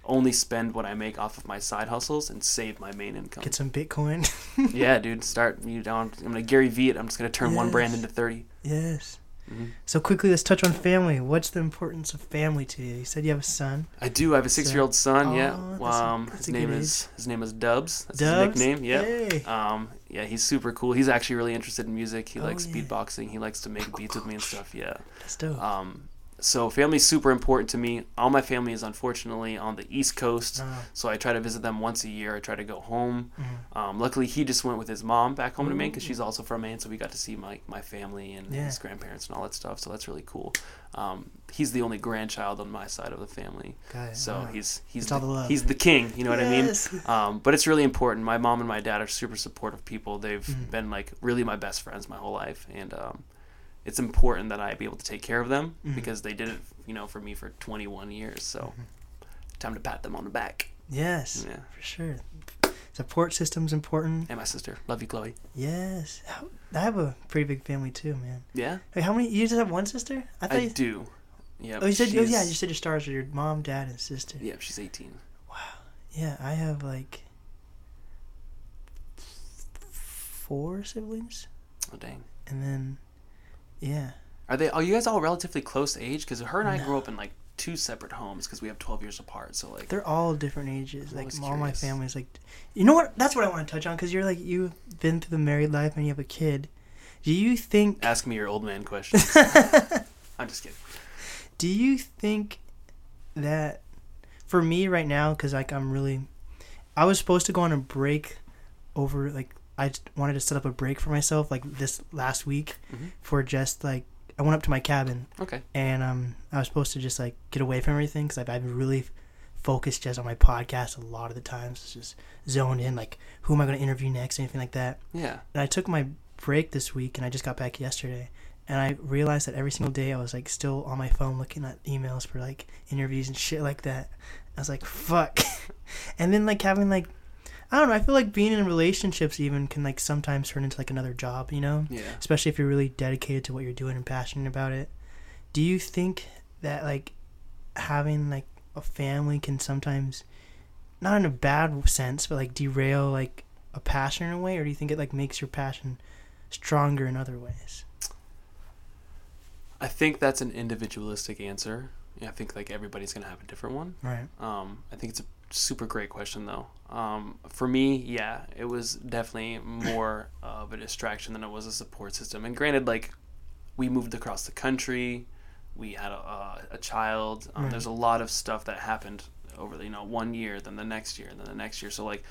only spend what I make off of my side hustles and save my main income. Get some Bitcoin. yeah, dude, start you down. I'm gonna Gary V it. I'm just gonna turn one brand into thirty. yes. Mhm. So quickly, let's touch on family. What's the importance of family to you? You said you have a son. I do. I have a six-year-old son. yeah. Aw, that's Um, that's his name age. is his name is Dubs. That's Dubs? his nickname. Yeah. Hey. Um, yeah, he's super cool. He's actually really interested in music. He Oh, likes yeah. beatboxing. He likes to make beats with me and stuff. Yeah. That's dope. Um, so family's super important to me. All my family is unfortunately on the East Coast, Oh. so I try to visit them once a year. I try to go home. Mhm. Um, luckily, he just went with his mom back home to Maine because she's also from Maine, so we got to see my my family and Yeah. his grandparents and all that stuff. So that's really cool. Um, he's the only grandchild on my side of the family, so Wow. he's he's the, the he's the king. You know what I mean? Um, but it's really important. My mom and my dad are super supportive people. They've Mhm. been like really my best friends my whole life, and um, it's important that I be able to take care of them Mhm. because they did it, you know, for me for 21 years. So time to pat them on the back. Yes. Yeah. For sure. Support system's important. And my sister, love you, Chloe. Yes. I have a pretty big family too, man. Yeah, Wait, how many? You just have one sister? I thought I you. do. Yeah. Oh, you said. Oh, yeah. You said your stars are your mom, dad, and sister. Yeah, she's 18. Wow. Yeah, I have like four siblings, Oh dang. and then yeah, Are they? Are you guys all relatively close age? Because her and I No. grew up in like two separate homes because we have 12 years apart. So like, they're all different ages. I'm Like always all my curious. family's like, you know what? That's what I want to touch on because you're like you've been through the married life and you have a kid. Do you think? ask me your old man question. I'm just kidding. Do you think that for me right now, because like I'm really, I was supposed to go on a break over like I just wanted to set up a break for myself like this last week Mhm. for just like I went up to my cabin Okay. and um I was supposed to just like get away from everything because I've, I've been really focused just on my podcast a lot of the times. It's just zoned in like who am I going to interview next, anything like that. Yeah. And I took my break this week and I just got back yesterday. and I realized that every single day I was like still on my phone looking at emails for like interviews and shit like that. I was like, fuck. and then like having like I don't know, I feel like being in relationships even can like sometimes turn into like another job, you know? Yeah. Especially if you're really dedicated to what you're doing and passionate about it. Do you think that like having like a family can sometimes not in a bad sense, but like derail like a passion in a way, or do you think it like makes your passion stronger in other ways? I think that's an individualistic answer. I think like everybody's gonna have a different one. Right. Um, I think it's a super great question though. Um, for me, yeah, it was definitely more of a distraction than it was a support system. And granted, like we moved across the country, we had a, a, a child. Um, Right. There's a lot of stuff that happened over the you know one year, then the next year, and then the next year. So like,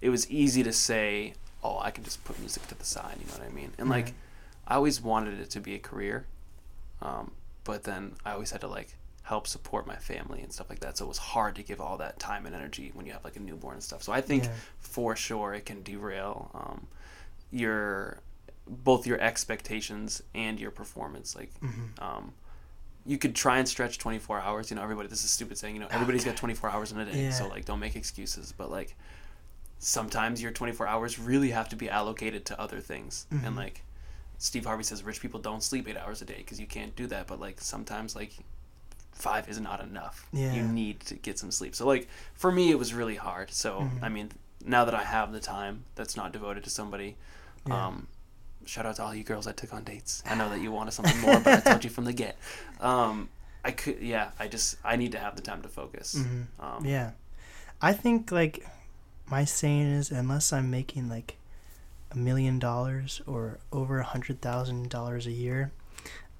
it was easy to say, oh, I can just put music to the side. You know what I mean? And like, I always wanted it to be a career, um, but then I always had to like help support my family and stuff like that. So it was hard to give all that time and energy when you have like a newborn and stuff. So I think Yeah. for sure it can derail um, your both your expectations and your performance. Like, Mm-hmm. um, you could try and stretch 24 hours. You know, everybody. This is stupid saying. You know, everybody's got 24 hours in a day. So like, don't make excuses. But like, sometimes your 24 hours really have to be allocated to other things. Mm-hmm. And like, Steve Harvey says, rich people don't sleep eight hours a day because you can't do that. But like, sometimes like five is not enough. Yeah. You need to get some sleep. So like, for me, it was really hard. So Mm-hmm. I mean, now that I have the time that's not devoted to somebody, Yeah. um, shout out to all you girls I took on dates. I know that you wanted something more, but I told you from the get. Um, I could, yeah. I just I need to have the time to focus. Mhm. Um, Yeah. I think like my saying is unless I'm making like a million dollars or over a hundred thousand dollars a year,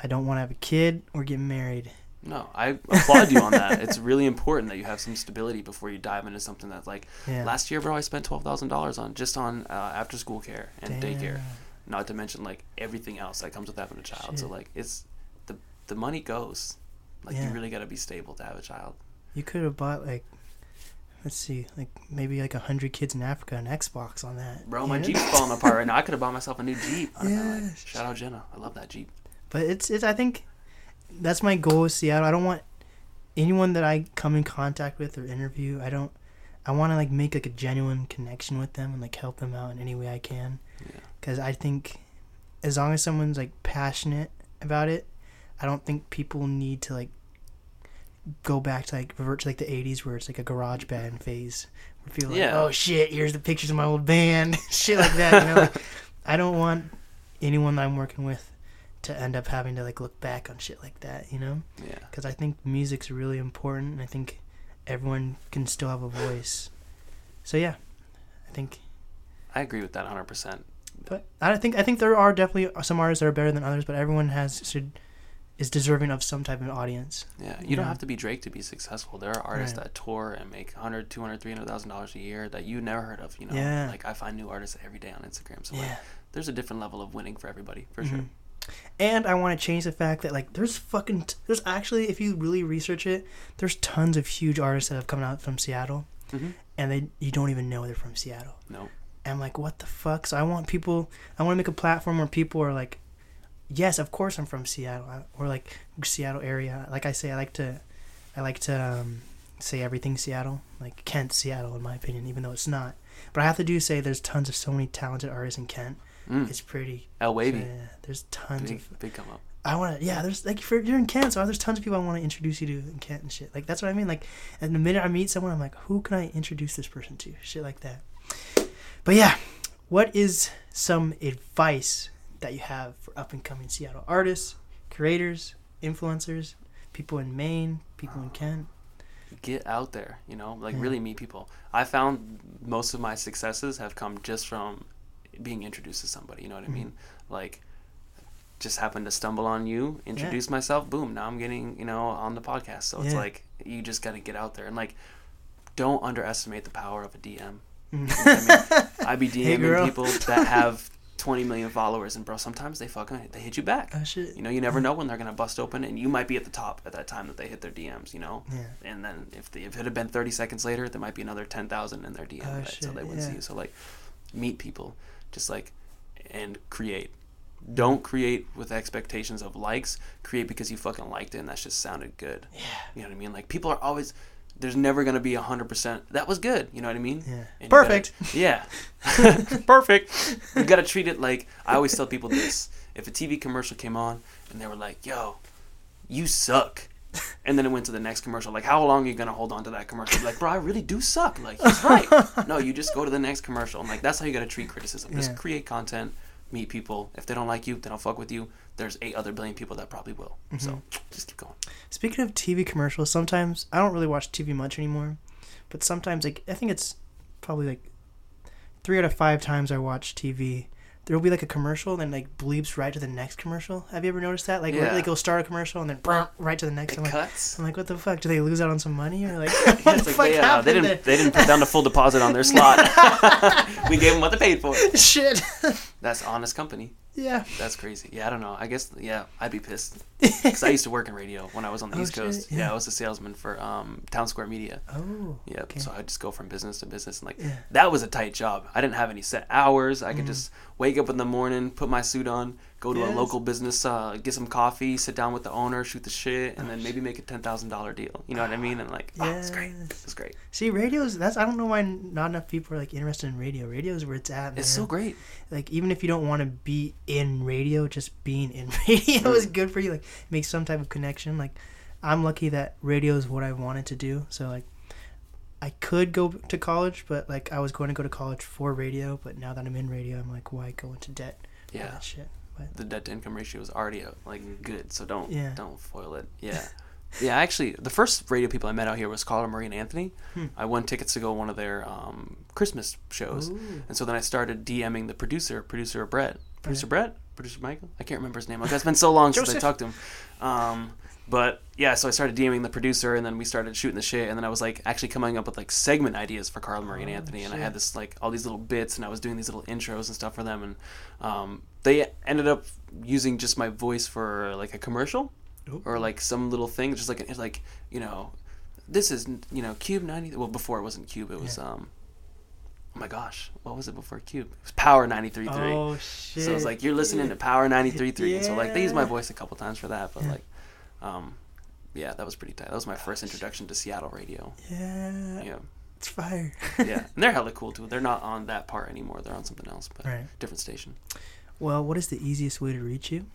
I don't want to have a kid or get married. No, I applaud you on that. It's really important that you have some stability before you dive into something that's like Yeah. last year, bro. I spent twelve thousand dollars on just on uh, after school care and daycare. Not to mention like everything else that comes with having a child. So like it's the the money goes. Like Yeah. you really got to be stable to have a child. You could have bought like, let's see, like maybe like a hundred kids in Africa an Xbox on that. Bro, my know? Jeep's falling apart right now. I could have bought myself a new Jeep. Yeah. shout out Jenna. I love that Jeep. But it's it's I think that's my goal with Seattle. I don't want anyone that I come in contact with or interview. I don't. I want to like make like a genuine connection with them and like help them out in any way I can. Yeah. Because I think as long as someone's like passionate about it, I don't think people need to like go back to like revert to like the '80s where it's like a garage band phase. Where people are like, Yeah. oh shit, here's the pictures of my old band, shit like that. You know, like, I don't want anyone that I'm working with to end up having to like look back on shit like that. You know, Yeah. because I think music's really important, and I think everyone can still have a voice. So yeah, I think. I agree with that 100%. But I think I think there are definitely some artists that are better than others, but everyone has should is deserving of some type of audience. Yeah, you don't Yeah. have to be Drake to be successful. There are artists Right. that tour and make 100, 200, 300,000 dollars a year that you never heard of, you know. Yeah. Like I find new artists every day on Instagram. So like there's a different level of winning for everybody, for sure. Mm-hmm. And I want to change the fact that like there's fucking t- there's actually if you really research it, there's tons of huge artists that have come out from Seattle, Mhm. and they you don't even know they're from Seattle. No. And I'm like, what the fuck? So I want people. I want to make a platform where people are like, yes, of course I'm from Seattle, or like Seattle area. Like I say, I like to, I like to um, say everything Seattle, like Kent, Seattle, in my opinion, even though it's not. But I have to do say there's tons of so many talented artists in Kent. Mm. It's pretty. El Wavy. Yeah, there's tons Big, of. big come up. I want to. Yeah, there's like for you're in Kent, so there's tons of people I want to introduce you to in Kent and shit. Like that's what I mean. Like, and the minute I meet someone, I'm like, who can I introduce this person to? Shit like that. But yeah, what is some advice that you have for up and coming Seattle artists, creators, influencers, people in Maine, people in Kent? Get out there, you know, like Yeah. really meet people. I found most of my successes have come just from being introduced to somebody, you know what I Mhm. mean? Like just happened to stumble on you, introduce myself, boom, now I'm getting, you know, on the podcast. So it's like you just got to get out there and like don't underestimate the power of a DM. Mhm. I mean, I be DMing girl. people that have 20 million followers, and bro, sometimes they fucking they hit you back. Oh shit. You know, you never know when they're gonna bust open, and you might be at the top at that time that they hit their DMs. You know, Yeah. and then if the, if it had been 30 seconds later, there might be another 10,000 in their DM, Oh, right? so they wouldn't see you. So like, meet people, just like, and create. Don't create with expectations of likes. Create because you fucking liked it and that just sounded good. Yeah. You know what I mean? Like people are always there's never gonna be a hundred percent that was good. You know what I mean? Yeah. And Perfect. gotta- yeah. Perfect. You gotta treat it like I always tell people this. If a TV commercial came on and they were like, "Yo, you suck," and then it went to the next commercial, like, how long are you gonna hold on to that commercial? Like, bro, I really do suck. Like, he's right. no, you just go to the next commercial. And like, that's how you gotta treat criticism. Just Yeah. create content, meet people. If they don't like you, they don't fuck with you. There's eight other billion people that probably will. So Mm-hmm. just keep going. Speaking of TV commercials, sometimes I don't really watch TV much anymore, but sometimes like I think it's probably like three out of five times I watch TV. There will be like a commercial, and then like bleeps right to the next commercial. Have you ever noticed that? Like, Yeah. like it'll start a commercial and then right to the next. It I'm like, cuts. I'm like, what the fuck? Do they lose out on some money or like Yeah, what the like fuck happened they didn't they didn't put down the full deposit on their slot. we gave them what they paid for. Shit. That's honest company. Yeah. That's crazy. Yeah, I don't know. I guess yeah, I'd be pissed because I used to work in radio when I was on the Oh, East Coast. Yeah. yeah. I was a salesman for um, Townsquare Media. Oh. Yeah, Okay. so I'd just go from business to business, and like Yeah. that was a tight job. I didn't have any set hours. I could Mm. just wake up in the morning, put my suit on, go to Yes. a local business, uh, get some coffee, sit down with the owner, shoot the shit, and Oh, then maybe make a ten thousand dollar deal. You know what I mean? And like, oh, it's great. It's great. See, radio's that's I don't know why not enough people are like interested in radio. Radio is where it's at. Man. It's so great. like even if you don't want to be in radio just being in radio is good for you like make some type of connection like i'm lucky that radio is what i wanted to do so like i could go to college but like i was going to go to college for radio but now that i'm in radio i'm like why go into debt Yeah. that shit the debt to income ratio is already uh, like good, so don't Yeah. don't foil it. Yeah, yeah. Actually, the first radio people I met out here was Carla Marie and Anthony. Hmm. I won tickets to go one of their um, Christmas shows, Ooh. and so then I started DMing the producer, producer Brett, producer Brett, producer Michael. I can't remember his name. Like it's been so long since I talked to him. Um, but yeah, so I started DMing the producer, and then we started shooting the shit, and then I was like actually coming up with like segment ideas for Carla Marie and Oh, Anthony, and I had this like all these little bits, and I was doing these little intros and stuff for them, and um, they ended up using just my voice for like a commercial Ooh. or like some little thing, just like it's like you know, this is you know KUBE ninety. Well, before it wasn't KUBE, it was Yeah. um, oh my gosh, what was it before KUBE? It was Power ninety three three. oh shit So it's like you're listening to Power ninety three three, and so like they used my voice a couple times for that, but Yeah. like, um, yeah, that was pretty tight. That was my first introduction to Seattle radio. yeah Yeah, it's fire yeah, and they're hella cool too. They're not on that part anymore. They're on something else, but right different station. Well what is the easiest way to reach you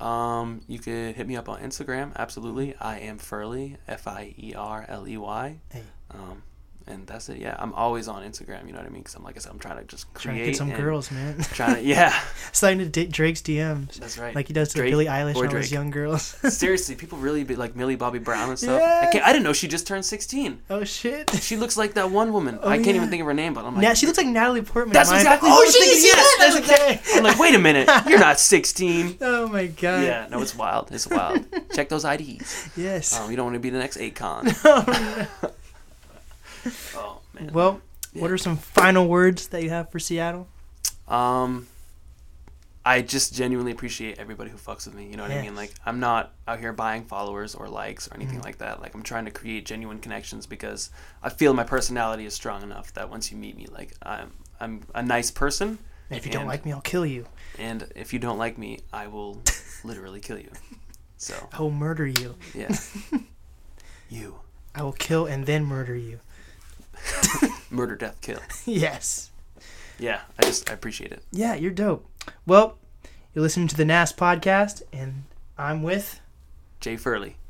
Um, you could hit me up on Instagram. Absolutely, I am Fierley, F I E R L E Y. Hey. Um, and that's it. Yeah, I'm always on Instagram. You know what I mean? Because I'm like I said, I'm trying to just create trying to get some girls man Trying to, yeah, starting to date drake's dms that's right. like he does to Drake Billie Eilish and all those young girls. Seriously, people really be like Millie Bobby Brown and stuff. Yeah. I, can't, I didn't know she just turned 16. oh shit! She looks like that one woman. Oh, I can't yeah. even think of her name, but I'm like, Now she looks like Natalie Portman. That's exactly Oh, what I was thinking. is. Yeah, that's okay. I'm like, wait a minute, you're not 16. Oh my god. Yeah, no, it's wild. It's wild. Check those IDs. Yes. Um, you don't want to be the next Akon. Oh, oh man. well, what are some final words that you have for Seattle? Um, I just genuinely appreciate everybody who fucks with me. You know what I mean? Like, I'm not out here buying followers or likes or anything Mhm. like that. Like, I'm trying to create genuine connections because I feel my personality is strong enough that once you meet me, like, I'm I'm a nice person, And if you don't like me, I'll kill you. and if you don't like me, I will literally kill you. So, I will murder you. yeah. you I will kill and then murder you. murder, death, kill. yes. Yeah, I just I appreciate it. Yeah, you're dope. Well, you're listening to the NAS podcast, and I'm with. Jay Fierley.